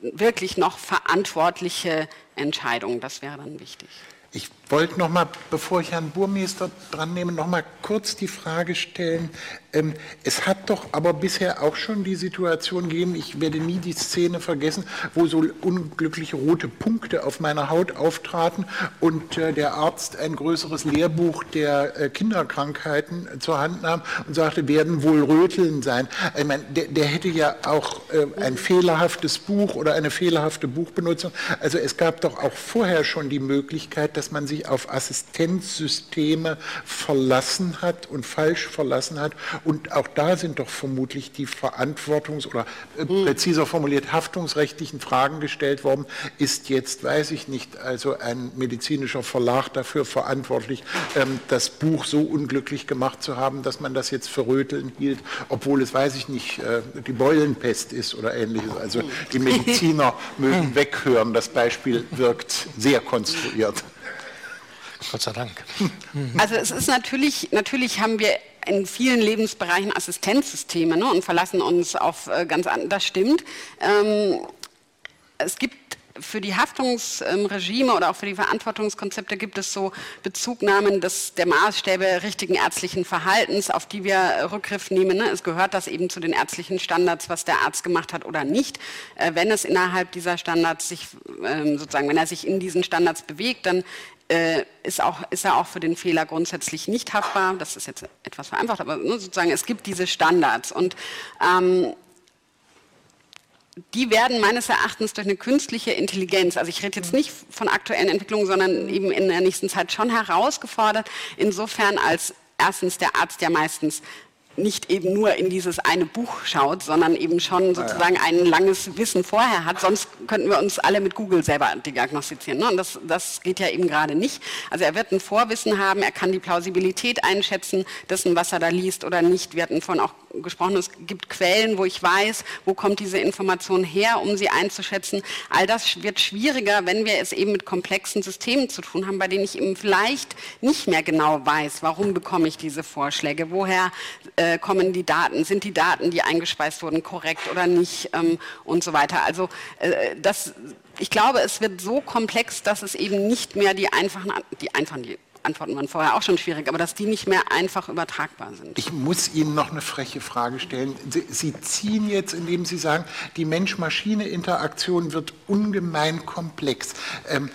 Speaker 5: wirklich noch verantwortliche Entscheidung. Das wäre dann wichtig.
Speaker 2: Ich wollte noch mal, bevor ich Herrn Burmeister dran nehme, noch mal kurz die Frage stellen. Ähm, es hat doch aber bisher auch schon die Situation gegeben, ich werde nie die Szene vergessen, wo so unglückliche rote Punkte auf meiner Haut auftraten und äh, der Arzt ein größeres Lehrbuch der äh, Kinderkrankheiten zur Hand nahm und sagte, werden wohl Röteln sein. Ich meine, der, der hätte ja auch äh, ein fehlerhaftes Buch oder eine fehlerhafte Buchbenutzung. Also es gab doch auch vorher schon die Möglichkeit, dass man sich auf Assistenzsysteme verlassen hat und falsch verlassen hat. Und auch da sind doch vermutlich die Verantwortungs- oder äh, hm. präziser formuliert haftungsrechtlichen Fragen gestellt worden. Ist jetzt, weiß ich nicht, also ein medizinischer Verlag dafür verantwortlich, ähm, das Buch so unglücklich gemacht zu haben, dass man das jetzt für Röteln hielt, obwohl es, weiß ich nicht, äh, die Beulenpest ist oder ähnliches. Also die Mediziner mögen weghören. Das Beispiel wirkt sehr konstruiert.
Speaker 4: Gott sei Dank.
Speaker 5: Also es ist natürlich, natürlich haben wir in vielen Lebensbereichen Assistenzsysteme ne, und verlassen uns auf äh, ganz andere, das stimmt. Ähm, es gibt für die Haftungsregime oder auch für die Verantwortungskonzepte gibt es so Bezugnahmen des, der Maßstäbe richtigen ärztlichen Verhaltens, auf die wir Rückgriff nehmen. Ne? Es gehört das eben zu den ärztlichen Standards, was der Arzt gemacht hat oder nicht. Äh, wenn es innerhalb dieser Standards sich, ähm, sozusagen, wenn er sich in diesen Standards bewegt, dann äh, ist, auch, ist er auch für den Fehler grundsätzlich nicht haftbar. Das ist jetzt etwas vereinfacht, aber ne, sozusagen es gibt diese Standards. Und ähm, die werden meines Erachtens durch eine künstliche Intelligenz, also ich rede jetzt nicht von aktuellen Entwicklungen, sondern eben in der nächsten Zeit schon herausgefordert, insofern als erstens der Arzt ja meistens nicht eben nur in dieses eine Buch schaut, sondern eben schon sozusagen ein langes Wissen vorher hat. Sonst könnten wir uns alle mit Google selber diagnostizieren. Ne? Und das, das geht ja eben gerade nicht. Also er wird ein Vorwissen haben, er kann die Plausibilität einschätzen dessen, was er da liest oder nicht. Wir hatten vorhin auch gesprochen, es gibt Quellen, wo ich weiß, wo kommt diese Information her, um sie einzuschätzen. All das wird schwieriger, wenn wir es eben mit komplexen Systemen zu tun haben, bei denen ich eben vielleicht nicht mehr genau weiß, warum bekomme ich diese Vorschläge, woher äh, kommen die Daten, sind die Daten, die eingespeist wurden, korrekt oder nicht ähm, und so weiter. Also äh, das, ich glaube, es wird so komplex, dass es eben nicht mehr die einfachen, die einfachen, die Antworten waren vorher auch schon schwierig, aber dass die nicht mehr einfach übertragbar sind.
Speaker 2: Ich muss Ihnen noch eine freche Frage stellen. Sie, Sie ziehen jetzt, indem Sie sagen, die Mensch-Maschine-Interaktion wird ungemein komplex. Ähm,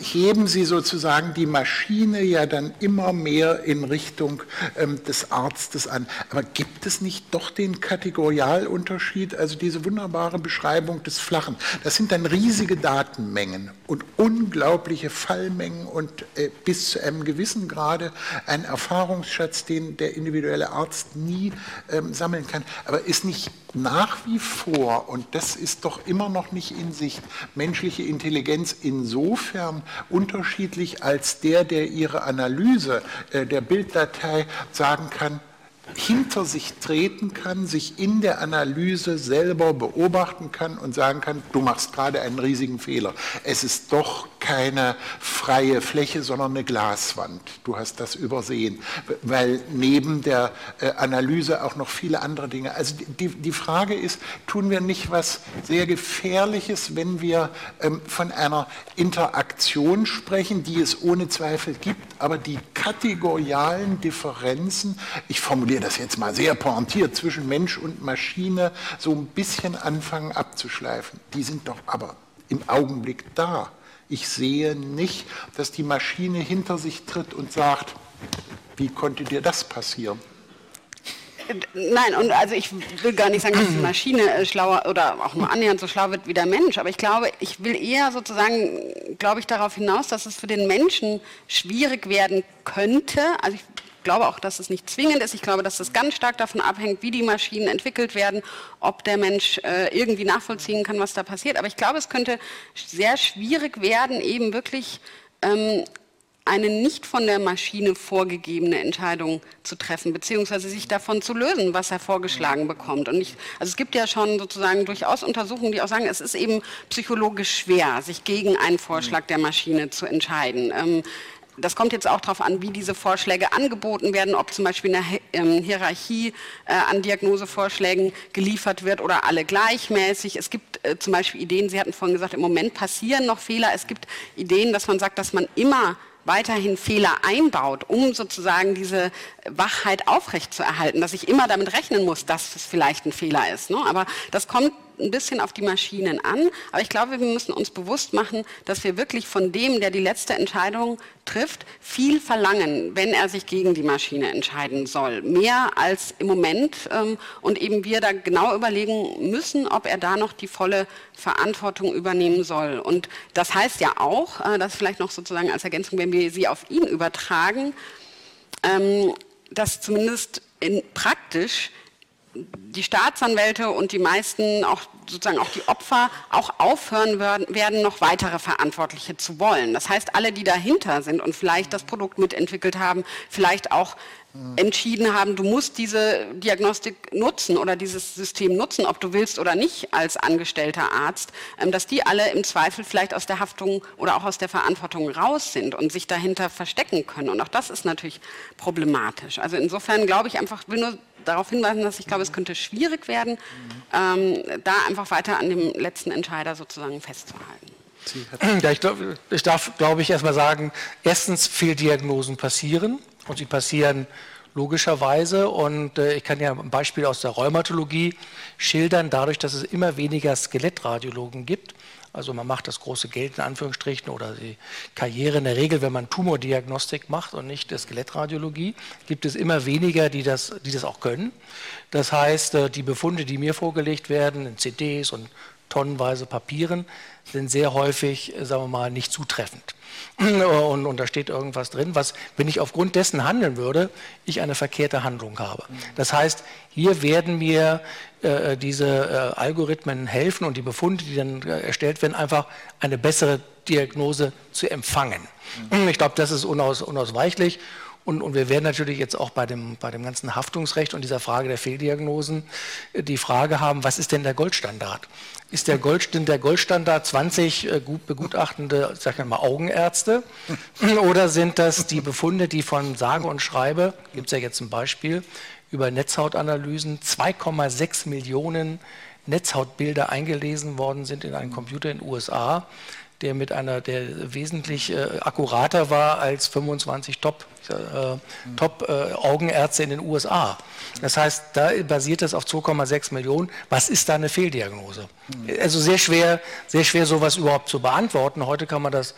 Speaker 2: heben Sie sozusagen die Maschine ja dann immer mehr in Richtung ähm, des Arztes an. Aber gibt es nicht doch den Kategorialunterschied, also diese wunderbare Beschreibung des Flachen? Das sind dann riesige Datenmengen und unglaubliche Fallmengen und äh, bis zu einem gewissen Grade ein Erfahrungsschatz, den der individuelle Arzt nie ähm, sammeln kann. Aber ist nicht nach wie vor, und das ist doch immer noch nicht in Sicht, menschliche Intelligenz insofern unterschiedlich, als der, der ihre Analyse äh, der Bilddatei sagen kann, hinter sich treten kann, sich in der Analyse selber beobachten kann und sagen kann, du machst gerade einen riesigen Fehler. Es ist doch keine freie Fläche, sondern eine Glaswand. Du hast das übersehen, weil neben der äh, Analyse auch noch viele andere Dinge. Also die, die Frage ist, tun wir nicht was sehr Gefährliches, wenn wir ähm, von einer Interaktion sprechen, die es ohne Zweifel gibt, aber die kategorialen Differenzen, ich formuliere das jetzt mal sehr pointiert, zwischen Mensch und Maschine so ein bisschen anfangen abzuschleifen. Die sind doch aber im Augenblick da. Ich sehe nicht, dass die Maschine hinter sich tritt und sagt, wie konnte dir das passieren?
Speaker 5: Nein, und also ich will gar nicht sagen, dass die Maschine äh, schlauer oder auch nur annähernd so schlau wird wie der Mensch, aber ich glaube, ich will eher sozusagen, glaube ich, darauf hinaus, dass es für den Menschen schwierig werden könnte. Also ich glaube auch, dass es nicht zwingend ist. Ich glaube, dass es ganz stark davon abhängt, wie die Maschinen entwickelt werden, ob der Mensch äh, irgendwie nachvollziehen kann, was da passiert. Aber ich glaube, es könnte sehr schwierig werden, eben wirklich ähm, eine nicht von der Maschine vorgegebene Entscheidung zu treffen, beziehungsweise sich davon zu lösen, was er vorgeschlagen bekommt. Und ich, also es gibt ja schon sozusagen durchaus Untersuchungen, die auch sagen, es ist eben psychologisch schwer, sich gegen einen Vorschlag der Maschine zu entscheiden. Ähm, das kommt jetzt auch darauf an, wie diese Vorschläge angeboten werden, ob zum Beispiel eine ähm, Hierarchie äh, an Diagnosevorschlägen geliefert wird oder alle gleichmäßig. Es gibt äh, zum Beispiel Ideen, Sie hatten vorhin gesagt, im Moment passieren noch Fehler. Es gibt Ideen, dass man sagt, dass man immer weiterhin Fehler einbaut, um sozusagen diese Wachheit aufrechtzuerhalten, dass ich immer damit rechnen muss, dass es vielleicht ein Fehler ist. Ne? Aber das kommt ein bisschen auf die Maschinen an. Aber ich glaube, wir müssen uns bewusst machen, dass wir wirklich von dem, der die letzte Entscheidung trifft, viel verlangen, wenn er sich gegen die Maschine entscheiden soll. Mehr als im Moment. Ähm, und eben wir da genau überlegen müssen, ob er da noch die volle Verantwortung übernehmen soll. Und das heißt ja auch, äh, das vielleicht noch sozusagen als Ergänzung, wenn wir sie auf ihn übertragen, ähm, dass zumindest in, praktisch die Staatsanwälte und die meisten, auch sozusagen auch die Opfer, auch aufhören werden, noch weitere Verantwortliche zu wollen. Das heißt, alle, die dahinter sind und vielleicht das Produkt mitentwickelt haben, vielleicht auch entschieden haben, du musst diese Diagnostik nutzen oder dieses System nutzen, ob du willst oder nicht als angestellter Arzt, ähm, dass die alle im Zweifel vielleicht aus der Haftung oder auch aus der Verantwortung raus sind und sich dahinter verstecken können. Und auch das ist natürlich problematisch. Also insofern glaube ich einfach, will nur darauf hinweisen, dass ich glaube, es könnte schwierig werden, ähm, da einfach weiter an dem letzten Entscheider sozusagen festzuhalten.
Speaker 4: Ja, ich, glaub, ich darf, glaube ich, erstmal sagen, erstens Fehldiagnosen passieren und sie passieren logischerweise. Und äh, ich kann ja ein Beispiel aus der Rheumatologie schildern, dadurch, dass es immer weniger Skelettradiologen gibt. Also man macht das große Geld in Anführungsstrichen oder die Karriere in der Regel, wenn man Tumordiagnostik macht und nicht Skelettradiologie, gibt es immer weniger, die das, die das auch können. Das heißt, äh, die Befunde, die mir vorgelegt werden in CDs und tonnenweise Papieren, sind sehr häufig, äh, sagen wir mal, nicht zutreffend. Und, und, da steht irgendwas drin, was, wenn ich aufgrund dessen handeln würde, ich eine verkehrte Handlung habe. Das heißt, hier werden mir äh, diese äh, Algorithmen helfen und die Befunde, die dann äh, erstellt werden, einfach eine bessere Diagnose zu empfangen. Mhm. Ich glaube, das ist unaus, unausweichlich. Und, und, wir werden natürlich jetzt auch bei dem, bei dem ganzen Haftungsrecht und dieser Frage der Fehldiagnosen äh, die Frage haben, was ist denn der Goldstandard? Ist der, Gold, der Goldstandard 20 äh, gut begutachtende, sag ich mal, Augenärzte? Oder sind das die Befunde, die von sage und schreibe, gibt es ja jetzt ein Beispiel, über Netzhautanalysen 2,6 Millionen Netzhautbilder eingelesen worden sind in einen Computer in den USA, der mit einer, der wesentlich äh, akkurater war als 25 Top äh, Top-Augenärzte äh, in den USA. Das heißt, da basiert es auf 2,6 Millionen. Was ist da eine Fehldiagnose? Also sehr schwer, sehr schwer sowas überhaupt zu beantworten. Heute kann man das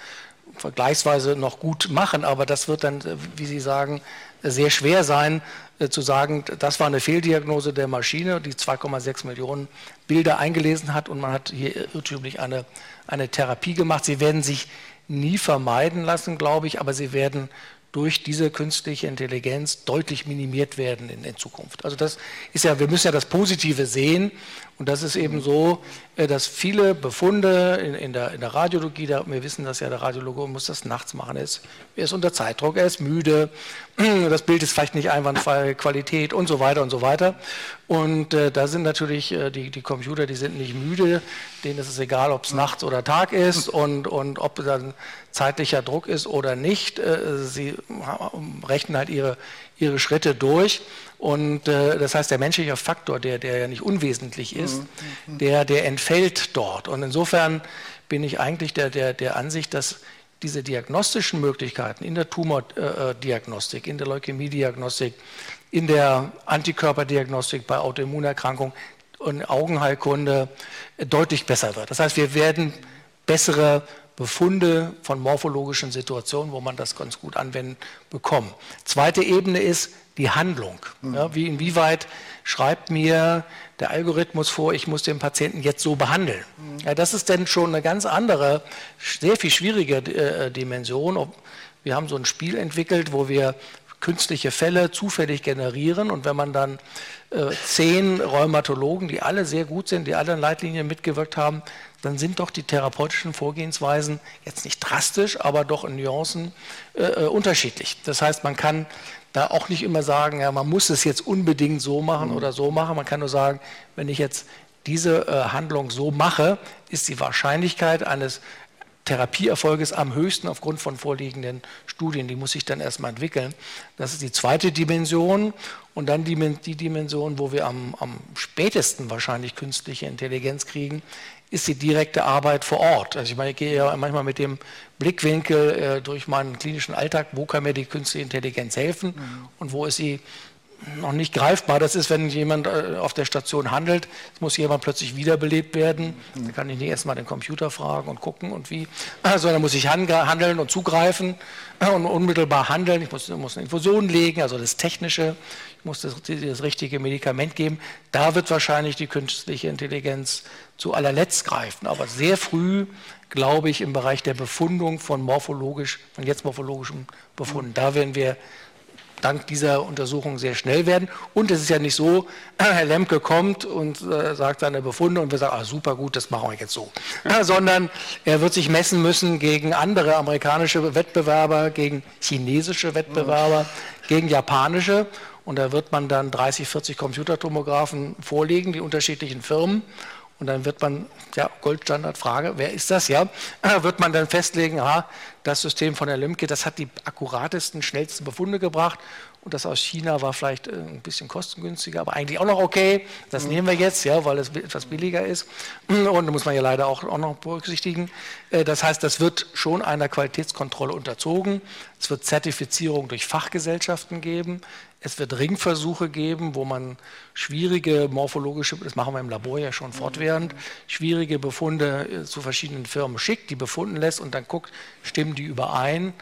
Speaker 4: vergleichsweise noch gut machen, aber das wird dann, wie Sie sagen, sehr schwer sein, äh, zu sagen, das war eine Fehldiagnose der Maschine, die 2,6 Millionen Bilder eingelesen hat und man hat hier irrtümlich eine, eine Therapie gemacht. Sie werden sich nie vermeiden lassen, glaube ich, aber sie werden durch diese künstliche Intelligenz deutlich minimiert werden in, in, Zukunft. Also das ist ja, wir müssen ja das Positive sehen und das ist eben so, äh, dass viele Befunde in, in, der, in der, Radiologie, wir wissen dass ja, der Radiologe muss das nachts machen, er ist, er ist unter Zeitdruck, er ist müde, das Bild ist vielleicht nicht einwandfreie Qualität und so weiter und so weiter. Und äh, da sind natürlich äh, die, die Computer, die sind nicht müde, denen ist es egal, ob es nachts oder Tag ist und, und ob dann zeitlicher Druck ist oder nicht. Äh, sie rechnen halt ihre, ihre Schritte durch. Und äh, das heißt, der menschliche Faktor, der, der ja nicht unwesentlich ist, mhm. der, der entfällt dort. Und insofern bin ich eigentlich der, der, der Ansicht, dass diese diagnostischen Möglichkeiten in der Tumordiagnostik, in der Leukämiediagnostik, in der Antikörperdiagnostik bei Autoimmunerkrankungen und Augenheilkunde deutlich besser wird. Das heißt, wir werden bessere Befunde von morphologischen Situationen, wo man das ganz gut anwenden bekommen. Zweite Ebene ist die Handlung. Ja, wie inwieweit schreibt mir der Algorithmus vor, ich muss den Patienten jetzt so behandeln. Ja, das ist dann schon eine ganz andere, sehr viel schwierige äh, Dimension. Wir haben so ein Spiel entwickelt, wo wir künstliche Fälle zufällig generieren und wenn man dann äh, zehn Rheumatologen, die alle sehr gut sind, die alle in Leitlinien mitgewirkt haben, dann sind doch die therapeutischen Vorgehensweisen jetzt nicht drastisch, aber doch in Nuancen äh, äh unterschiedlich. Das heißt, man kann da auch nicht immer sagen, ja, man muss es jetzt unbedingt so machen mhm. oder so machen. Man kann nur sagen, wenn ich jetzt diese äh, Handlung so mache, ist die Wahrscheinlichkeit eines Therapieerfolges am höchsten aufgrund von vorliegenden Studien. Die muss sich dann erstmal entwickeln. Das ist die zweite Dimension. Und dann die, die Dimension, wo wir am, am, spätesten wahrscheinlich künstliche Intelligenz kriegen, ist die direkte Arbeit vor Ort. Also ich meine, ich gehe ja manchmal mit dem Blickwinkel äh, durch meinen klinischen Alltag, wo kann mir die künstliche Intelligenz helfen mhm. und wo ist sie noch nicht greifbar. Das ist, wenn jemand äh, auf der Station handelt, muss jemand plötzlich wiederbelebt werden. Mhm. Da kann ich nicht erstmal den Computer fragen und gucken und wie, sondern muss ich handeln und zugreifen und unmittelbar handeln. Ich muss, muss eine Infusion legen, also das Technische. Muss das, das richtige Medikament geben. Da wird wahrscheinlich die künstliche Intelligenz zu allerletzt greifen. Aber sehr früh, glaube ich, im Bereich der Befundung von morphologisch, von jetzt morphologischen Befunden, da werden wir dank dieser Untersuchung sehr schnell werden. Und es ist ja nicht so, Herr Lemke kommt und äh, sagt seine Befunde und wir sagen, ah, super gut, das machen wir jetzt so. Ja, sondern er wird sich messen müssen gegen andere amerikanische Wettbewerber, gegen chinesische Wettbewerber, gegen japanische. Und da wird man dann 30, 40 Computertomographen vorlegen, die unterschiedlichen Firmen. Und dann wird man, ja, Goldstandardfrage, wer ist das? Ja, wird man dann festlegen, aha, das System von der Lemke, das hat die akkuratesten, schnellsten Befunde gebracht. Und das aus China war vielleicht äh, ein bisschen kostengünstiger, aber eigentlich auch noch okay. Das mhm. nehmen wir jetzt, ja, weil es etwas billiger ist. Und da muss man ja leider auch, auch noch berücksichtigen. Äh, das heißt, das wird schon einer Qualitätskontrolle unterzogen. Es wird Zertifizierung durch Fachgesellschaften geben. Es wird Ringversuche geben, wo man schwierige morphologische, das machen wir im Labor ja schon fortwährend, schwierige Befunde äh, zu verschiedenen Firmen schickt, die befunden lässt und dann guckt, stimmen die überein.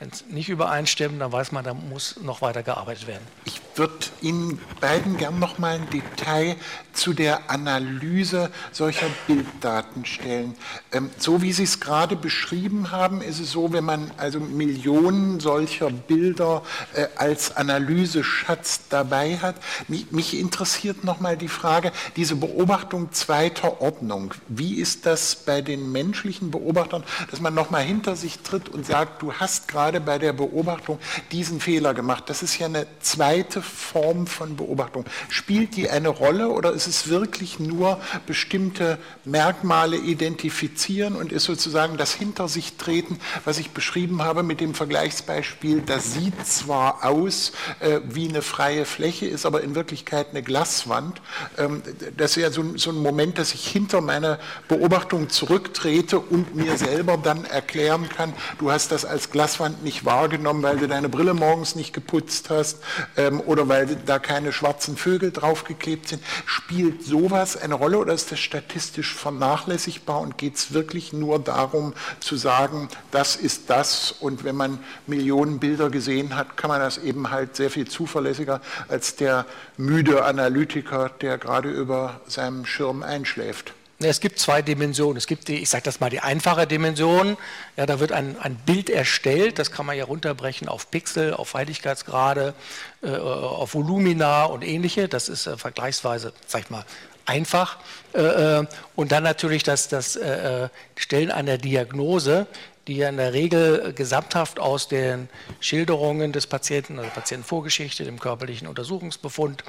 Speaker 4: Wenn es nicht übereinstimmen, dann weiß man, da muss noch weiter gearbeitet werden.
Speaker 2: Ich würde Ihnen beiden gern noch mal ein Detail zu der Analyse solcher Bilddaten stellen. Ähm, so wie Sie es gerade beschrieben haben, ist es so, wenn man also Millionen solcher Bilder äh, als Analyseschatz dabei hat. Mich, mich interessiert noch mal die Frage, diese Beobachtung zweiter Ordnung. Wie ist das bei den menschlichen Beobachtern, dass man noch mal hinter sich tritt und sagt, du hast gerade gerade bei der Beobachtung diesen Fehler gemacht. Das ist ja eine zweite Form von Beobachtung. Spielt die eine Rolle oder ist es wirklich nur bestimmte Merkmale identifizieren und ist sozusagen das Hinter sich treten, was ich beschrieben habe mit dem Vergleichsbeispiel, das sieht zwar aus äh, wie eine freie Fläche, ist aber in Wirklichkeit eine Glaswand. Ähm, das ist ja so, so ein Moment, dass ich hinter meine Beobachtung zurücktrete und mir selber dann erklären kann, du hast das als Glaswand nicht wahrgenommen, weil du deine Brille morgens nicht geputzt hast ähm, oder weil da keine schwarzen Vögel draufgeklebt sind. Spielt sowas eine Rolle oder ist das statistisch vernachlässigbar und geht es wirklich nur darum zu sagen, das ist das und wenn man Millionen Bilder gesehen hat, kann man das eben halt sehr viel zuverlässiger als der müde Analytiker, der gerade über seinem Schirm einschläft.
Speaker 4: Es gibt zwei Dimensionen. Es gibt die, ich sage das mal, die einfache Dimension. Ja, da wird ein, ein Bild erstellt, das kann man ja runterbrechen auf Pixel, auf Heiligkeitsgrade, äh, auf Volumina und ähnliche. Das ist äh, vergleichsweise, sag ich mal, einfach. Äh, äh und dann natürlich das, das äh, äh, Stellen einer Diagnose, die ja in der Regel gesamthaft aus den Schilderungen des Patienten, also Patientenvorgeschichte, dem körperlichen Untersuchungsbefund,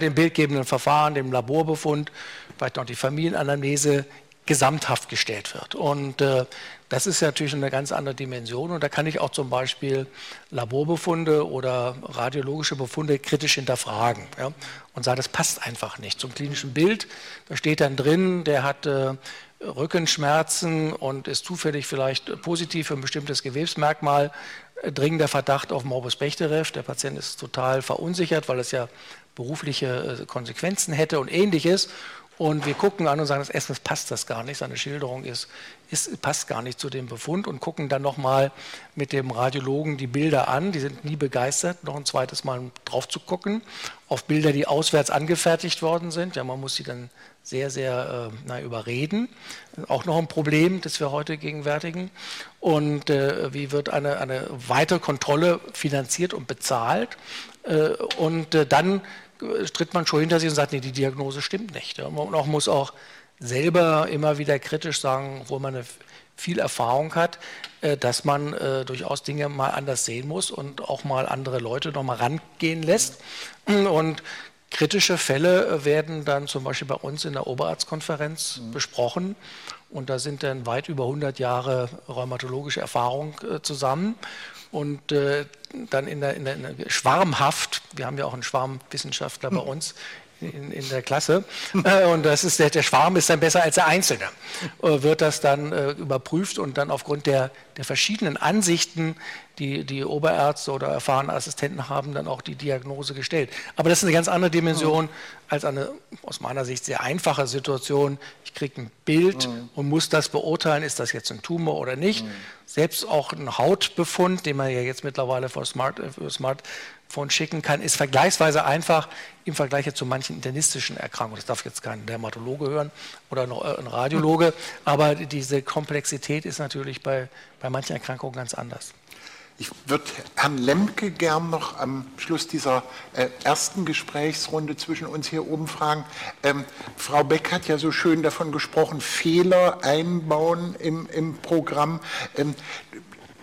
Speaker 4: dem bildgebenden Verfahren, dem Laborbefund, vielleicht noch die Familienanamnese gesamthaft gestellt wird. Und äh, das ist natürlich eine ganz andere Dimension. Und da kann ich auch zum Beispiel Laborbefunde oder radiologische Befunde kritisch hinterfragen ja, und sagen, das passt einfach nicht. Zum klinischen Bild, da steht dann drin, der hat äh, Rückenschmerzen und ist zufällig vielleicht positiv für ein bestimmtes Gewebsmerkmal, äh, dringender Verdacht auf Morbus Bechterew. Der Patient ist total verunsichert, weil es ja berufliche äh, Konsequenzen hätte und ähnliches. Und wir gucken an und sagen, das Essen passt das gar nicht, seine Schilderung ist, ist, passt gar nicht zu dem Befund und gucken dann nochmal mit dem Radiologen die Bilder an. Die sind nie begeistert, noch ein zweites Mal drauf zu gucken, auf Bilder, die auswärts angefertigt worden sind. Ja, man muss sie dann sehr, sehr äh, na, überreden. Auch noch ein Problem, das wir heute gegenwärtigen. Und äh, wie wird eine, eine weitere Kontrolle finanziert und bezahlt? Äh, und äh, dann tritt man schon hinter sich und sagt, nee, die Diagnose stimmt nicht. Man auch, muss auch selber immer wieder kritisch sagen, wo man eine viel Erfahrung hat, äh, dass man äh, durchaus Dinge mal anders sehen muss und auch mal andere Leute noch mal rangehen lässt. Und kritische Fälle werden dann zum Beispiel bei uns in der Oberarztkonferenz mhm. besprochen. Und da sind dann weit über 100 Jahre rheumatologische Erfahrung äh, zusammen und äh, dann in der, in, der, in der, Schwarmhaft, wir haben ja auch einen Schwarmwissenschaftler bei uns in, in der Klasse, äh, und das ist der, der, Schwarm ist dann besser als der Einzelne, äh, wird das dann äh, überprüft und dann aufgrund der, der verschiedenen Ansichten, die die Oberärzte oder erfahrene Assistenten haben, dann auch die Diagnose gestellt. Aber das ist eine ganz andere Dimension als eine aus meiner Sicht sehr einfache Situation. Ich kriege ein Bild mhm. und muss das beurteilen, ist das jetzt ein Tumor oder nicht. Mhm selbst auch ein Hautbefund, den man ja jetzt mittlerweile vor Smart, äh, Smartphone schicken kann, ist vergleichsweise einfach im Vergleich zu manchen internistischen Erkrankungen. Das darf jetzt kein Dermatologe hören oder noch äh, ein Radiologe, aber diese Komplexität ist natürlich bei, bei manchen Erkrankungen ganz anders.
Speaker 2: Ich würde Herrn Lemke gern noch am Schluss dieser äh, ersten Gesprächsrunde zwischen uns hier oben fragen. Ähm, Frau Beck hat ja so schön davon gesprochen, Fehler einbauen im, im Programm. Ähm,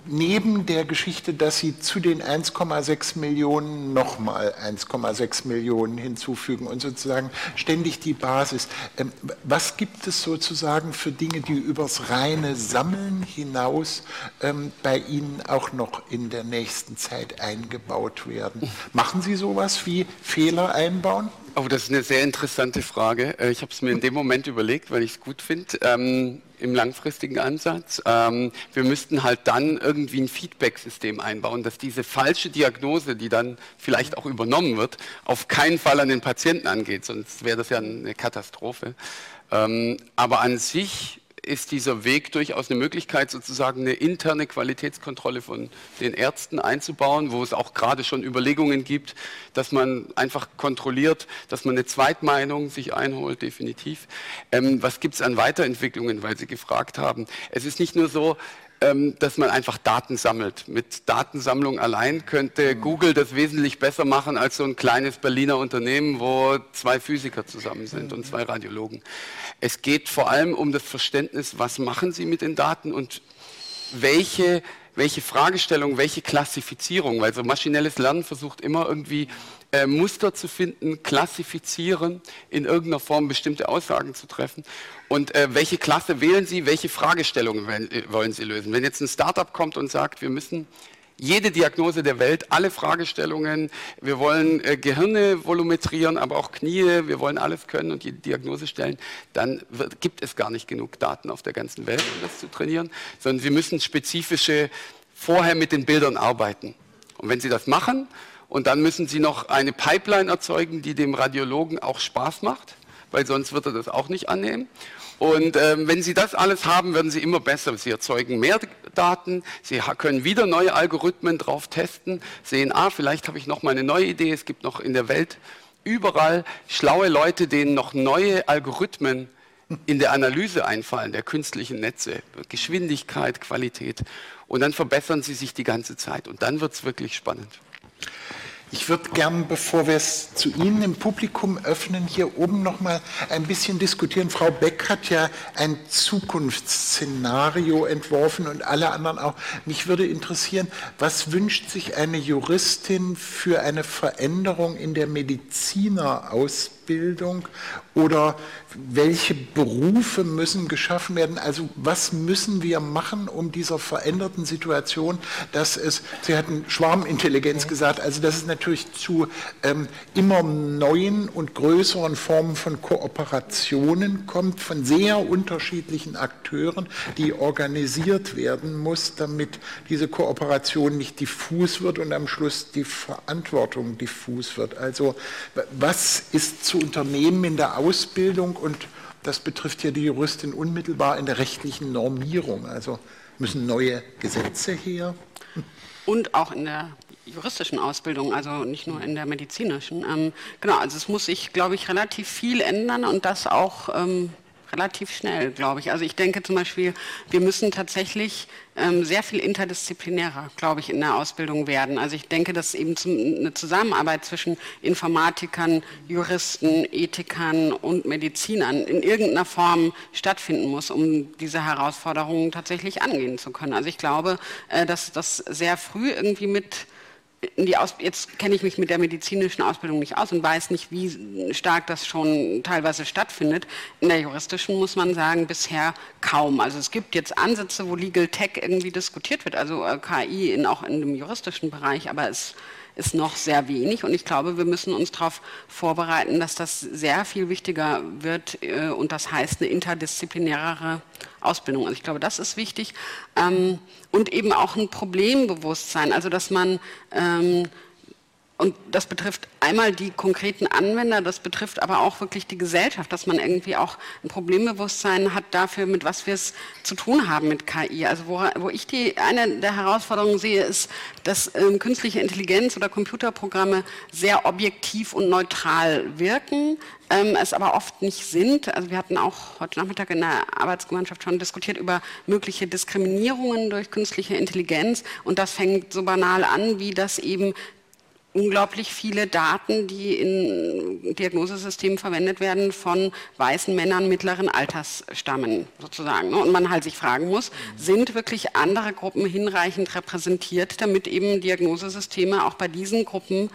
Speaker 2: neben der Geschichte, dass Sie zu den 1,6 Millionen nochmal 1,6 Millionen hinzufügen und sozusagen ständig die Basis. Ähm, was gibt es sozusagen für Dinge, die übers reine Sammeln hinaus ähm, bei Ihnen auch noch in der nächsten Zeit eingebaut werden? Machen Sie sowas wie Fehler einbauen?
Speaker 3: Oh, das ist eine sehr interessante Frage. Äh, ich habe es mir in dem Moment überlegt, weil ich es gut finde, ähm, im langfristigen Ansatz. Ähm, wir müssten halt dann irgendwie ein Feedback-System einbauen, dass diese falsche Diagnose, die dann vielleicht auch übernommen wird, auf keinen Fall an den Patienten angeht, sonst wäre das ja eine Katastrophe. Ähm, aber an sich ist dieser Weg durchaus eine Möglichkeit, sozusagen eine interne Qualitätskontrolle von den Ärzten einzubauen, wo es auch gerade schon Überlegungen gibt, dass man einfach kontrolliert, dass man eine Zweitmeinung sich einholt, definitiv. Ähm, was gibt es an Weiterentwicklungen, weil Sie gefragt haben? Es ist nicht nur so, dass man einfach Daten sammelt. Mit Datensammlung allein könnte mhm. Google das wesentlich besser machen als so ein kleines Berliner Unternehmen, wo zwei Physiker zusammen sind und zwei Radiologen. Es geht vor allem um das Verständnis, was machen sie mit den Daten und welche, welche Fragestellung, welche Klassifizierung, weil so maschinelles Lernen versucht immer irgendwie äh, Muster zu finden, klassifizieren, in irgendeiner Form bestimmte Aussagen zu treffen. Und äh, welche Klasse wählen Sie, welche Fragestellungen wollen, äh, wollen Sie lösen? Wenn jetzt ein Startup kommt und sagt, wir müssen jede Diagnose der Welt, alle Fragestellungen. Wir wollen äh, Gehirne volumetrieren, aber auch Knie. Wir wollen alles können und jede Diagnose stellen. Dann wird, gibt es gar nicht genug Daten auf der ganzen Welt, um das zu trainieren, sondern Sie müssen spezifische vorher mit den Bildern arbeiten. Und wenn Sie das machen, und dann müssen Sie noch eine Pipeline erzeugen, die dem Radiologen auch Spaß macht, weil sonst wird er das auch nicht annehmen. Und ähm, wenn Sie das alles haben, werden Sie immer besser. Sie erzeugen mehr Daten, Sie können wieder neue Algorithmen drauf testen, sehen, ah, vielleicht habe ich noch mal eine neue Idee. Es gibt noch in der Welt überall schlaue Leute, denen noch neue Algorithmen in der Analyse einfallen, der künstlichen Netze, Geschwindigkeit, Qualität. Und dann verbessern sie sich die ganze Zeit. Und dann wird es wirklich spannend.
Speaker 2: Ich würde gern, bevor wir es zu Ihnen im Publikum öffnen, hier oben noch mal ein bisschen diskutieren. Frau Beck hat ja ein Zukunftsszenario entworfen und alle anderen auch. Mich würde interessieren, was wünscht sich eine Juristin für eine Veränderung in der Medizinerausbildung oder welche Berufe müssen geschaffen werden? Also was müssen wir machen, um dieser veränderten Situation, dass es, Sie hatten Schwarmintelligenz gesagt, also dass es natürlich zu ähm, immer neuen und größeren Formen von Kooperationen kommt, von sehr unterschiedlichen Akteuren, die organisiert werden muss, damit diese Kooperation nicht diffus wird und am Schluss die Verantwortung diffus wird. Also was ist zu unternehmen in der Ausbildung und das betrifft ja die Juristin unmittelbar in der rechtlichen Normierung. Also müssen neue Gesetze her.
Speaker 5: Und auch in der juristischen Ausbildung, also nicht nur in der medizinischen. Ähm, genau, also es muss sich, glaube ich, relativ viel ändern und das auch ähm, relativ schnell, glaube ich. Also ich denke zum Beispiel, wir müssen tatsächlich ähm, sehr viel interdisziplinärer, glaube ich, in der Ausbildung werden. Also ich denke, dass eben zum, eine Zusammenarbeit zwischen Informatikern, Juristen, Ethikern und Medizinern in irgendeiner Form stattfinden muss, um diese Herausforderungen tatsächlich angehen zu können. Also ich glaube, äh, dass das sehr früh irgendwie mit jetzt kenne ich mich mit der medizinischen Ausbildung nicht aus und weiß nicht, wie stark das schon teilweise stattfindet. In der juristischen muss man sagen, bisher kaum. Also es gibt jetzt Ansätze, wo Legal Tech irgendwie diskutiert wird, also äh, KI in, auch in dem juristischen Bereich, aber es ist noch sehr wenig. Und ich glaube, wir müssen uns darauf vorbereiten, dass das sehr viel wichtiger wird äh, und das heißt eine interdisziplinärere Ausbildung. Also ich glaube, das ist wichtig. Ähm, und eben auch ein Problembewusstsein, also dass man ähm, und das betrifft einmal die konkreten Anwender, das betrifft aber auch wirklich die Gesellschaft, dass man irgendwie auch ein Problembewusstsein hat dafür, mit was wir es zu tun haben mit KI. Also wo, wo ich die, eine der Herausforderungen sehe, ist, dass ähm, künstliche Intelligenz oder Computerprogramme sehr objektiv und neutral wirken, ähm, es aber oft nicht sind. Also wir hatten auch heute Nachmittag in der Arbeitsgemeinschaft schon diskutiert über mögliche Diskriminierungen durch künstliche Intelligenz und das fängt so banal an, wie das eben unglaublich viele Daten, die in Diagnosesystemen verwendet werden, von weißen Männern mittleren Alters stammen, sozusagen. Ne? Und man halt sich fragen muss, sind wirklich andere Gruppen hinreichend repräsentiert, damit eben Diagnosesysteme auch bei diesen Gruppen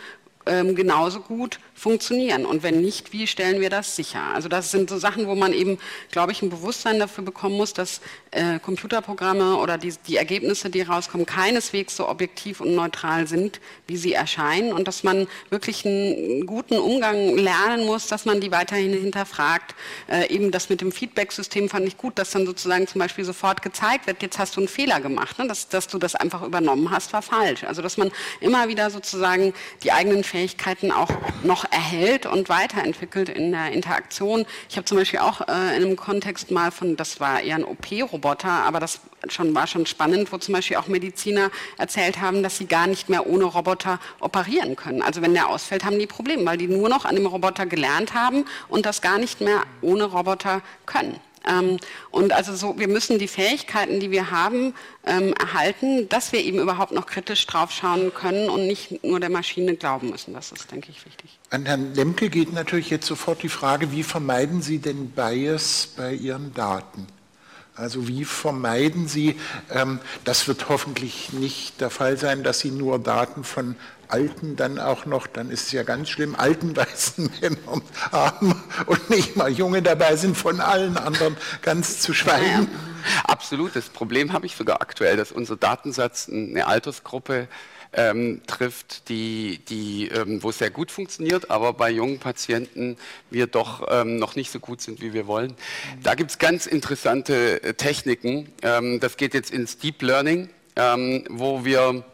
Speaker 5: ähm, genauso gut funktionieren? Und wenn nicht, wie stellen wir das sicher? Also das sind so Sachen, wo man eben, glaube ich, ein Bewusstsein dafür bekommen muss, dass äh, Computerprogramme oder die, die, Ergebnisse, die rauskommen, keineswegs so objektiv und neutral sind, wie sie erscheinen und dass man wirklich einen guten Umgang lernen muss, dass man die weiterhin hinterfragt. Äh, eben das mit dem Feedback-System fand ich gut, dass dann sozusagen zum Beispiel sofort gezeigt wird, jetzt hast du einen Fehler gemacht, ne? dass, dass du das einfach übernommen hast, war falsch. Also dass man immer wieder sozusagen die eigenen Fähigkeiten auch noch erhält und weiterentwickelt in der Interaktion. Ich habe zum Beispiel auch äh, in einem Kontext mal von, das war eher ein OP-Roboter, aber das schon, war schon spannend, wo zum Beispiel auch Mediziner erzählt haben, dass sie gar nicht mehr ohne Roboter operieren können. Also wenn der ausfällt, haben die Probleme, weil die nur noch an dem Roboter gelernt haben und das gar nicht mehr ohne Roboter können. Ähm, und also so, wir müssen die Fähigkeiten, die wir haben, ähm, erhalten, dass wir eben überhaupt noch kritisch draufschauen können und nicht nur der Maschine glauben müssen. Das ist, denke ich, wichtig.
Speaker 2: An Herrn Lemke geht natürlich jetzt sofort die Frage, wie vermeiden Sie denn Bias bei Ihren Daten? Also wie vermeiden Sie, ähm, das wird hoffentlich nicht der Fall sein, dass Sie nur Daten von Alten dann auch noch, dann ist es ja ganz schlimm, alten weißen Männern haben und nicht mal Junge dabei sind, von allen anderen ganz zu schweigen.
Speaker 3: Absolut, das Problem habe ich sogar aktuell, dass unser Datensatz eine Altersgruppe ähm, trifft, die, die, ähm, wo es sehr gut funktioniert, aber bei jungen Patienten wir doch ähm, noch nicht so gut sind, wie wir wollen. Da gibt es ganz interessante äh, Techniken. Ähm, das geht jetzt ins Deep Learning, ähm, wo wir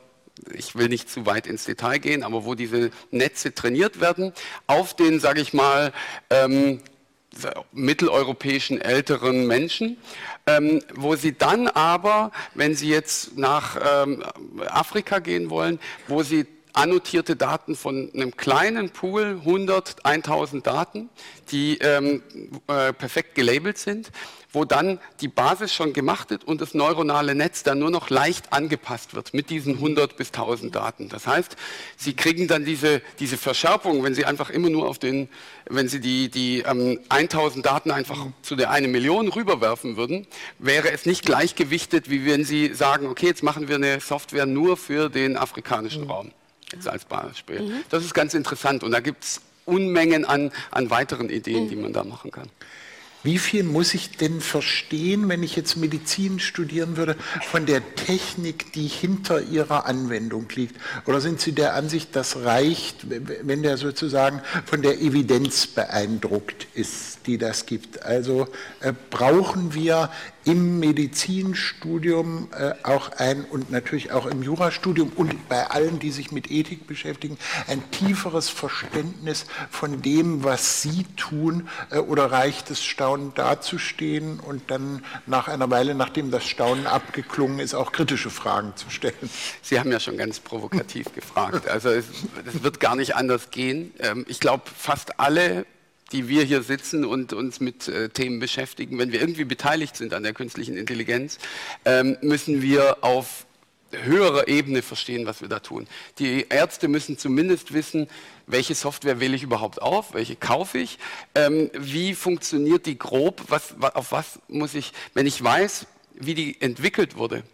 Speaker 3: ich will nicht zu weit ins Detail gehen, aber wo diese Netze trainiert werden, auf den, sage ich mal, ähm, mitteleuropäischen älteren Menschen, ähm, wo sie dann aber, wenn sie jetzt nach ähm, Afrika gehen wollen, wo sie annotierte Daten von einem kleinen Pool, 100, 1000 Daten, die ähm, äh, perfekt gelabelt sind, wo dann die Basis schon gemacht wird und das neuronale Netz dann nur noch leicht angepasst wird mit diesen 100 bis 1000 Daten. Das heißt, Sie kriegen dann diese, diese Verschärfung, wenn Sie einfach immer nur auf den, wenn Sie die, die ähm, 1000 Daten einfach zu der eine Million rüberwerfen würden, wäre es nicht gleichgewichtet, wie wenn Sie sagen, okay, jetzt machen wir eine Software nur für den afrikanischen mhm. Raum. Jetzt als Beispiel. Mhm. Das ist ganz interessant und da gibt es Unmengen an, an weiteren Ideen, mhm. die man da machen kann.
Speaker 2: Wie viel muss ich denn verstehen, wenn ich jetzt Medizin studieren würde, von der Technik, die hinter ihrer Anwendung liegt? Oder sind Sie der Ansicht, das reicht, wenn der sozusagen von der Evidenz beeindruckt ist, die das gibt? Also äh, brauchen wir im Medizinstudium äh, auch ein und natürlich auch im Jurastudium und bei allen, die sich mit Ethik beschäftigen, ein tieferes Verständnis von dem, was sie tun, äh, oder reicht es staunend dazustehen und dann nach einer Weile, nachdem das Staunen abgeklungen ist, auch kritische Fragen zu stellen?
Speaker 3: Sie haben ja schon ganz provokativ gefragt. Also es, es wird gar nicht anders gehen. Ähm, ich glaube, fast alle die wir hier sitzen und uns mit äh, Themen beschäftigen, wenn wir irgendwie beteiligt sind an der künstlichen Intelligenz, ähm, müssen wir auf höherer Ebene verstehen, was wir da tun. Die Ärzte müssen zumindest wissen, welche Software wähle ich überhaupt auf, welche kaufe ich, ähm, wie funktioniert die grob, was, auf was muss ich, wenn ich weiß, wie die entwickelt wurde,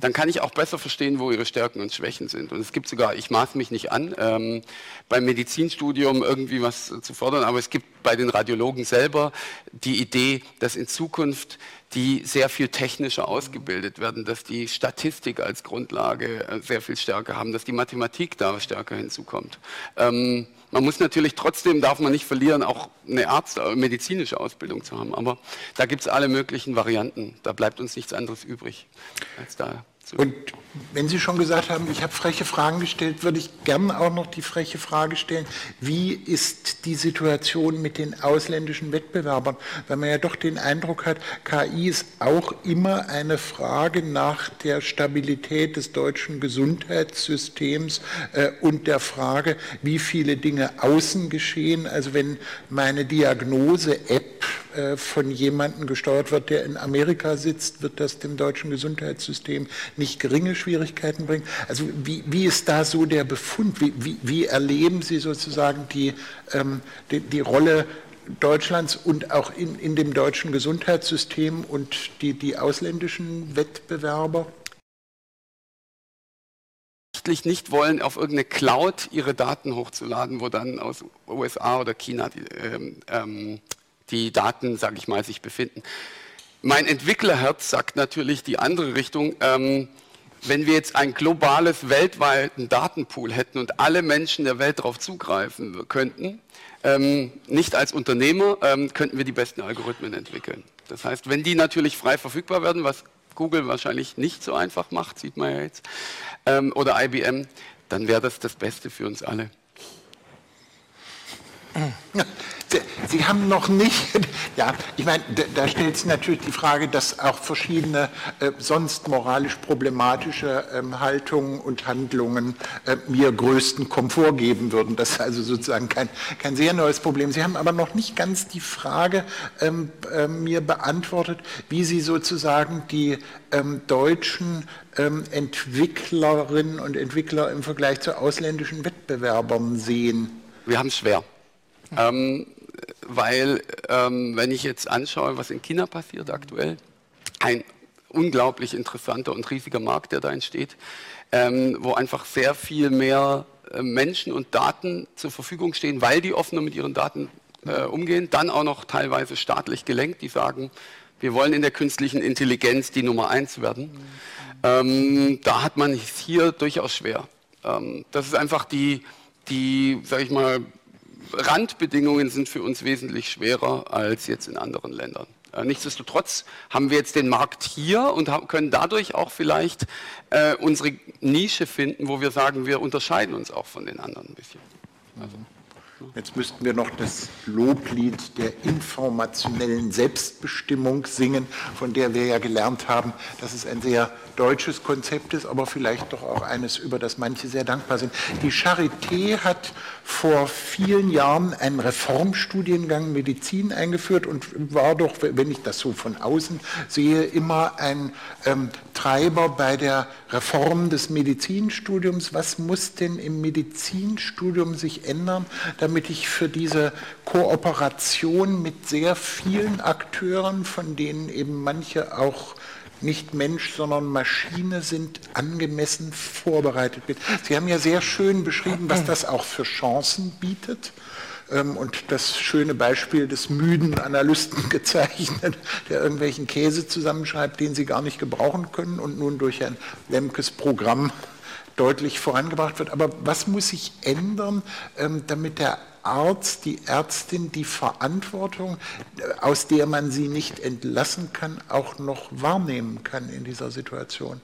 Speaker 3: dann kann ich auch besser verstehen, wo ihre Stärken und Schwächen sind. Und es gibt sogar, ich maße mich nicht an, ähm, beim Medizinstudium irgendwie was zu fordern, aber es gibt bei den Radiologen selber die Idee, dass in Zukunft die sehr viel technischer ausgebildet werden, dass die Statistik als Grundlage äh, sehr viel stärker haben, dass die Mathematik da stärker hinzukommt. Ähm, man muss natürlich trotzdem, darf man nicht verlieren, auch eine Arzt, äh, medizinische Ausbildung zu haben. Aber da gibt es alle möglichen Varianten. Da bleibt uns nichts anderes übrig als da
Speaker 2: Und wenn Sie schon gesagt haben, ich habe freche Fragen gestellt, würde ich gerne auch noch die freche Frage stellen, wie ist die Situation mit den ausländischen Wettbewerbern? Weil man ja doch den Eindruck hat, KI ist auch immer eine Frage nach der Stabilität des deutschen Gesundheitssystems äh, und der Frage, wie viele Dinge außen geschehen. Also wenn meine Diagnose-App von jemandem gesteuert wird, der in Amerika sitzt, wird das dem deutschen Gesundheitssystem nicht geringe Schwierigkeiten bringen. Also wie, wie ist da so der Befund? Wie, wie, wie erleben Sie sozusagen die, ähm, die, die, Rolle Deutschlands und auch in, in dem deutschen Gesundheitssystem und die, die ausländischen Wettbewerber?
Speaker 3: nicht wollen, auf irgendeine Cloud ihre Daten hochzuladen, wo dann aus USA oder China die, ähm, ähm, die Daten, sage ich mal, sich befinden. Mein Entwicklerherz sagt natürlich die andere Richtung. Ähm, wenn wir jetzt ein globales, weltweiten Datenpool hätten und alle Menschen der Welt darauf zugreifen könnten, ähm, nicht als Unternehmer, ähm, könnten wir die besten Algorithmen entwickeln. Das heißt, wenn die natürlich frei verfügbar werden, was Google wahrscheinlich nicht so einfach macht, sieht man ja jetzt, ähm, oder IBM, dann wäre das das Beste für uns alle.
Speaker 2: Sie haben noch nicht, ja, ich meine, da, stellt sich natürlich die Frage, dass auch verschiedene äh, sonst moralisch problematische ähm, Haltungen und Handlungen äh, mir größten Komfort geben würden. Das ist also sozusagen kein, kein sehr neues Problem. Sie haben aber noch nicht ganz die Frage ähm, äh, mir beantwortet, wie Sie sozusagen die ähm, deutschen ähm, Entwicklerinnen und Entwickler im Vergleich zu ausländischen Wettbewerbern sehen.
Speaker 3: Wir haben es schwer. Ähm, weil, ähm, wenn ich jetzt anschaue, was in China passiert aktuell, ein unglaublich interessanter und riesiger Markt, der da entsteht, ähm, wo einfach sehr viel mehr äh, Menschen und Daten zur Verfügung stehen, weil die offener mit ihren Daten äh, umgehen, dann auch noch teilweise staatlich gelenkt, die sagen, wir wollen in der künstlichen Intelligenz die Nummer eins werden. Ähm, da hat man es hier durchaus schwer. Ähm, das ist einfach die, die, sag ich mal, Randbedingungen sind für uns wesentlich schwerer als jetzt in anderen Ländern. Äh, nichtsdestotrotz haben wir jetzt den Markt hier und können dadurch auch vielleicht äh, unsere Nische finden, wo wir sagen, wir unterscheiden uns auch von den anderen ein bisschen. Also.
Speaker 2: Jetzt müssten wir noch das Loblied der informationellen Selbstbestimmung singen, von der wir ja gelernt haben, dass es ein sehr deutsches Konzept ist, aber vielleicht doch auch eines, über das manche sehr dankbar sind. Die Charité hat vor vielen Jahren einen Reformstudiengang Medizin eingeführt und war doch, wenn ich das so von außen sehe, immer ein ähm, Treiber bei der Reform des Medizinstudiums. Was muss denn im Medizinstudium sich ändern, damit ich für diese Kooperation mit sehr vielen Akteuren, von denen eben manche auch nicht Mensch, sondern Maschine sind, angemessen vorbereitet bin. Sie haben ja sehr schön beschrieben, was das auch für Chancen bietet und das schöne Beispiel des müden Analysten gezeichnet, der irgendwelchen Käse zusammenschreibt, den sie gar nicht gebrauchen können und nun durch ein Lemkes Programm deutlich vorangebracht wird. Aber was muss sich ändern, ähm, damit der Arzt, die Ärztin die Verantwortung, aus der man sie nicht entlassen kann, auch noch wahrnehmen kann in dieser Situation?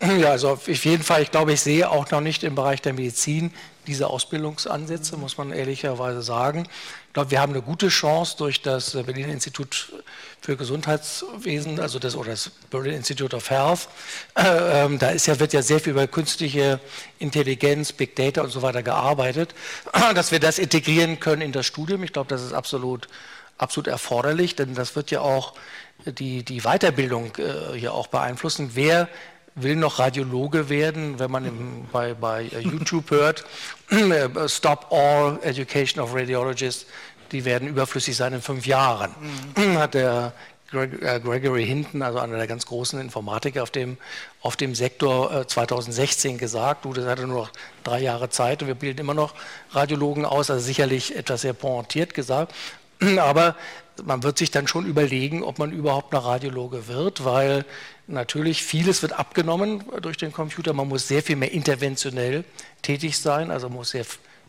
Speaker 4: Ja, also auf jeden Fall, ich glaube, ich sehe auch noch nicht im Bereich der Medizin diese Ausbildungsansätze, muss man ehrlicherweise sagen. Ich glaube, wir haben eine gute Chance durch das Berliner Institut für Gesundheitswesen, also das, oder das Berlin Institute of Health. Äh, äh, da ist ja, wird ja sehr viel über künstliche Intelligenz, Big Data und so weiter gearbeitet, dass wir das integrieren können in das Studium. Ich glaube, das ist absolut, absolut erforderlich, denn das wird ja auch die, die Weiterbildung äh, hier auch beeinflussen. Wer will noch Radiologe werden, wenn man im, bei, bei YouTube hört, Stop All Education of Radiologists, die werden überflüssig sein in fünf Jahren, mhm. hat der äh, Gregory Hinton, also einer der ganz großen Informatiker auf dem, auf dem Sektor 2016 äh, gesagt. Du, das hatte nur noch drei Jahre Zeit und wir bilden immer noch Radiologen aus, also sicherlich etwas sehr pointiert gesagt. Aber man wird sich dann schon überlegen, ob man überhaupt noch Radiologe wird, weil natürlich vieles wird abgenommen durch den Computer. Man muss sehr viel mehr interventionell tätig sein, also muss sehr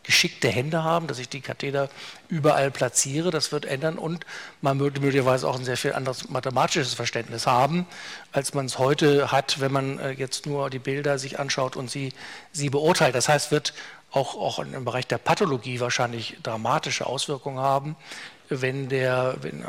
Speaker 4: geschickte Hände haben, dass ich die Katheter überall platziere. Das wird ändern und man würde möglicherweise auch ein sehr viel anderes mathematisches Verständnis haben, als man es heute hat, wenn man äh, jetzt nur die Bilder sich anschaut und sie, sie beurteilt. Das heißt, wird auch, auch im Bereich der Pathologie wahrscheinlich dramatische Auswirkungen haben, wenn der wenn, äh,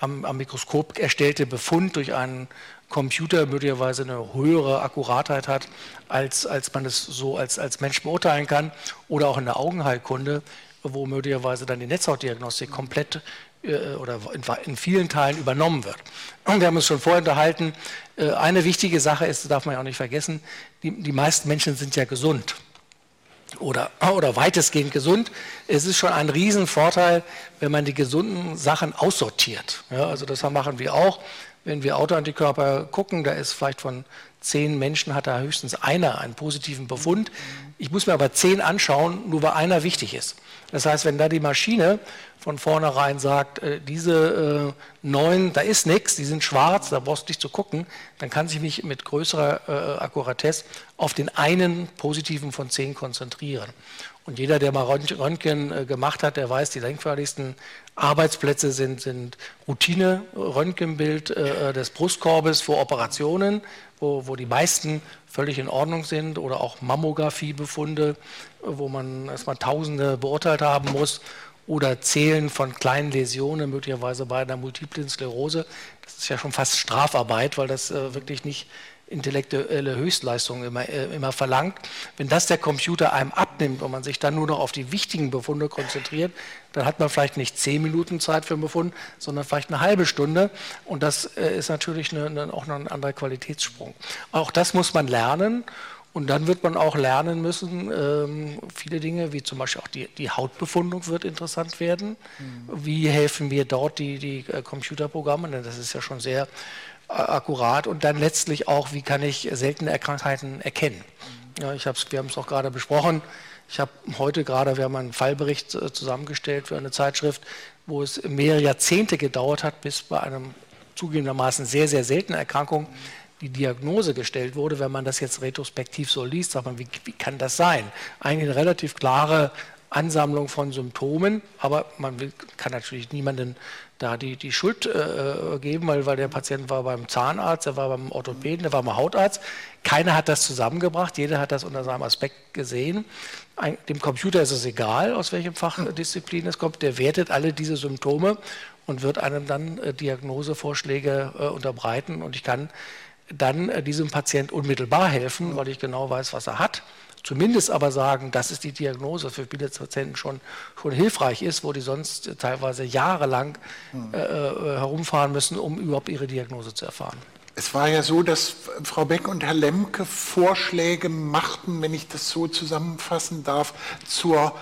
Speaker 4: am, am Mikroskop erstellte Befund durch einen Computer möglicherweise eine höhere Akkuratheit hat, als, als man es so als, als Mensch beurteilen kann. Oder auch in der Augenheilkunde, wo möglicherweise dann die Netzhautdiagnostik komplett äh, oder in, in, vielen Teilen übernommen wird. Und wir haben uns schon vorher unterhalten, äh, eine wichtige Sache ist, darf man ja auch nicht vergessen, die, die meisten Menschen sind ja gesund oder, oder weitestgehend gesund. Es ist schon ein Riesenvorteil, wenn man die gesunden Sachen aussortiert. Ja, also das machen wir auch. Wenn wir Autoantikörper gucken, da ist vielleicht von zehn Menschen hat da höchstens einer einen positiven Befund. Ich muss mir aber zehn anschauen, nur weil einer wichtig ist. Das heißt, wenn da die Maschine von vornherein sagt, äh, diese äh, neun, da ist nichts, die sind schwarz, da brauchst du nicht zu gucken, dann kann sich mich mit größerer äh, Akkuratesse auf den einen positiven von zehn konzentrieren. Und jeder, der mal Röntgen gemacht hat, der weiß, die denkförmigsten Arbeitsplätze sind, sind Routine-Röntgenbild äh, des Brustkorbes vor Operationen, wo, wo die meisten völlig in Ordnung sind oder auch Mammografiebefunde, wo man erstmal Tausende beurteilt haben muss oder Zählen von kleinen Läsionen, möglicherweise bei einer multiplen Sklerose. Das ist ja schon fast Strafarbeit, weil das äh, wirklich nicht intellektuelle Höchstleistungen immer, äh, immer verlangt. Wenn das der Computer einem abnimmt und man sich dann nur noch auf die wichtigen Befunde konzentriert, dann hat man vielleicht nicht zehn Minuten Zeit für einen Befund, sondern vielleicht eine halbe Stunde. Und das äh, ist natürlich eine, eine, auch noch ein anderer Qualitätssprung. Auch das muss man lernen. Und dann wird man auch lernen müssen, ähm, viele Dinge, wie zum Beispiel auch die, die Hautbefundung wird interessant werden. Mhm. Wie helfen mir dort die, die äh, Computerprogramme? Denn das ist ja schon sehr akkurat und dann letztlich auch, wie kann ich seltene Krankheiten erkennen. Ja, ich hab's, wir haben es auch gerade besprochen. Ich habe heute gerade, wir haben einen Fallbericht äh, zusammengestellt für eine Zeitschrift, wo es mehrere Jahrzehnte gedauert hat, bis bei einem zugegebenermaßen sehr, sehr seltenen Erkrankung die Diagnose gestellt wurde. Wenn man das jetzt retrospektiv so liest, sagt man, wie, wie kann das sein? Eigentlich eine relativ klare Ansammlung von Symptomen, aber man will, kann natürlich niemanden da die, die Schuld äh, geben, weil, weil der Patient war beim Zahnarzt, er war beim Orthopäden, er war beim Hautarzt. Keiner hat das zusammengebracht, jeder hat das unter seinem Aspekt gesehen. Ein, dem Computer ist es egal, aus welchem Fachdisziplin es kommt, der wertet alle diese Symptome und wird einem dann äh, Diagnosevorschläge äh, unterbreiten. Und ich kann dann äh, diesem Patient unmittelbar helfen, weil ich genau weiß, was er hat zumindest aber sagen, das ist die Diagnose für viele Patienten schon, schon hilfreich ist, wo die sonst teilweise jahrelang hm. äh, äh, herumfahren müssen, um überhaupt ihre Diagnose zu erfahren.
Speaker 2: Es war ja so, dass Frau Beck und Herr Lemke Vorschläge machten, wenn ich das so zusammenfassen darf, zur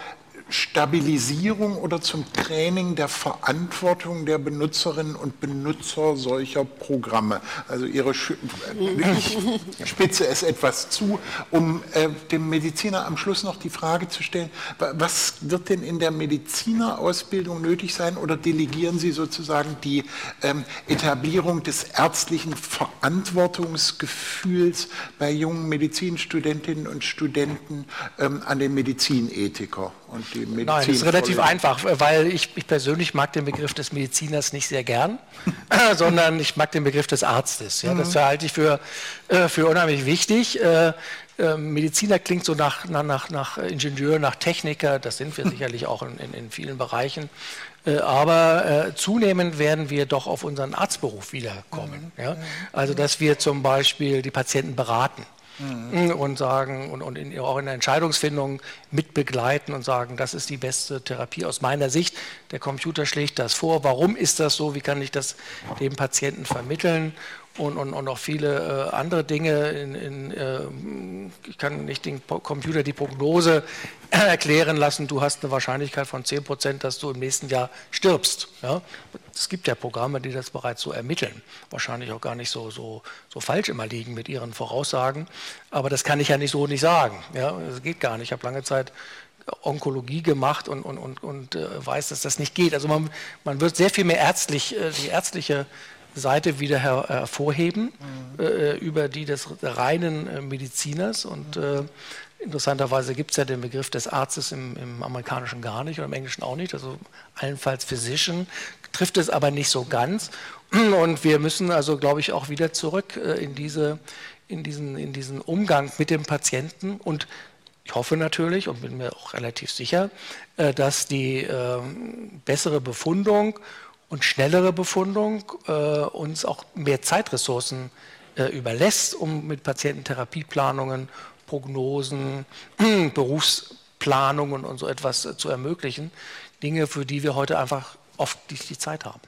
Speaker 2: Stabilisierung oder zum Training der Verantwortung der Benutzerinnen und Benutzer solcher Programme. Also ihre Sch ich spitze es etwas zu, um äh, dem Mediziner am Schluss noch die Frage zu stellen, was wird denn in der Medizinerausbildung nötig sein oder delegieren Sie sozusagen die ähm, Etablierung des ärztlichen Verantwortungsgefühls bei jungen Medizinstudentinnen und Studenten ähm, an den Medizinethiker?
Speaker 4: und die Medizin. Nein, das ist relativ einfach, weil ich, ich, persönlich mag den Begriff des Mediziners nicht sehr gern, sondern ich mag den Begriff des Arztes. Ja, mhm. Das halte ich für, äh, für unheimlich wichtig. Äh, äh, Mediziner klingt so nach, nach, nach Ingenieur, nach Techniker, das sind wir sicherlich auch in, in, in vielen Bereichen. Aber äh, zunehmend werden wir doch auf unseren Arztberuf wiederkommen. Mhm. Ja? Also, dass wir zum Beispiel die Patienten beraten mhm. und sagen und, und in, auch in der Entscheidungsfindung mitbegleiten und sagen, das ist die beste Therapie aus meiner Sicht. Der Computer schlägt das vor. Warum ist das so? Wie kann ich das dem Patienten vermitteln? Und, und, und auch viele äh, andere Dinge. In, in, äh, ich kann nicht den Computer die Prognose erklären lassen, du hast eine Wahrscheinlichkeit von 10 Prozent, dass du im nächsten Jahr stirbst. Ja? Es gibt ja Programme, die das bereits so ermitteln. Wahrscheinlich auch gar nicht so, so, so falsch immer liegen mit ihren Voraussagen. Aber das kann ich ja nicht so nicht sagen. Ja? Das geht gar nicht. Ich habe lange Zeit Onkologie gemacht und, und, und, und äh, weiß, dass das nicht geht. Also man, man wird sehr viel mehr ärztlich, äh, die ärztliche Seite wieder her, hervorheben, mhm. äh, über die des reinen äh, Mediziners. Und äh, Interessanterweise gibt es ja den Begriff des Arztes im, im, amerikanischen gar nicht oder im Englischen auch nicht. Also allenfalls Physician trifft es aber nicht so ganz. Und wir müssen also, glaube ich, auch wieder zurück äh, in, diese, in, diesen, in diesen Umgang mit dem Patienten. Und ich hoffe natürlich und bin mir auch relativ sicher, äh, dass die äh, bessere Befundung und schnellere Befundung uns auch mehr Zeitressourcen überlässt, um mit Patiententherapieplanungen, Prognosen, Berufsplanungen und so etwas zu ermöglichen. Dinge, für die wir heute einfach oft nicht die Zeit haben.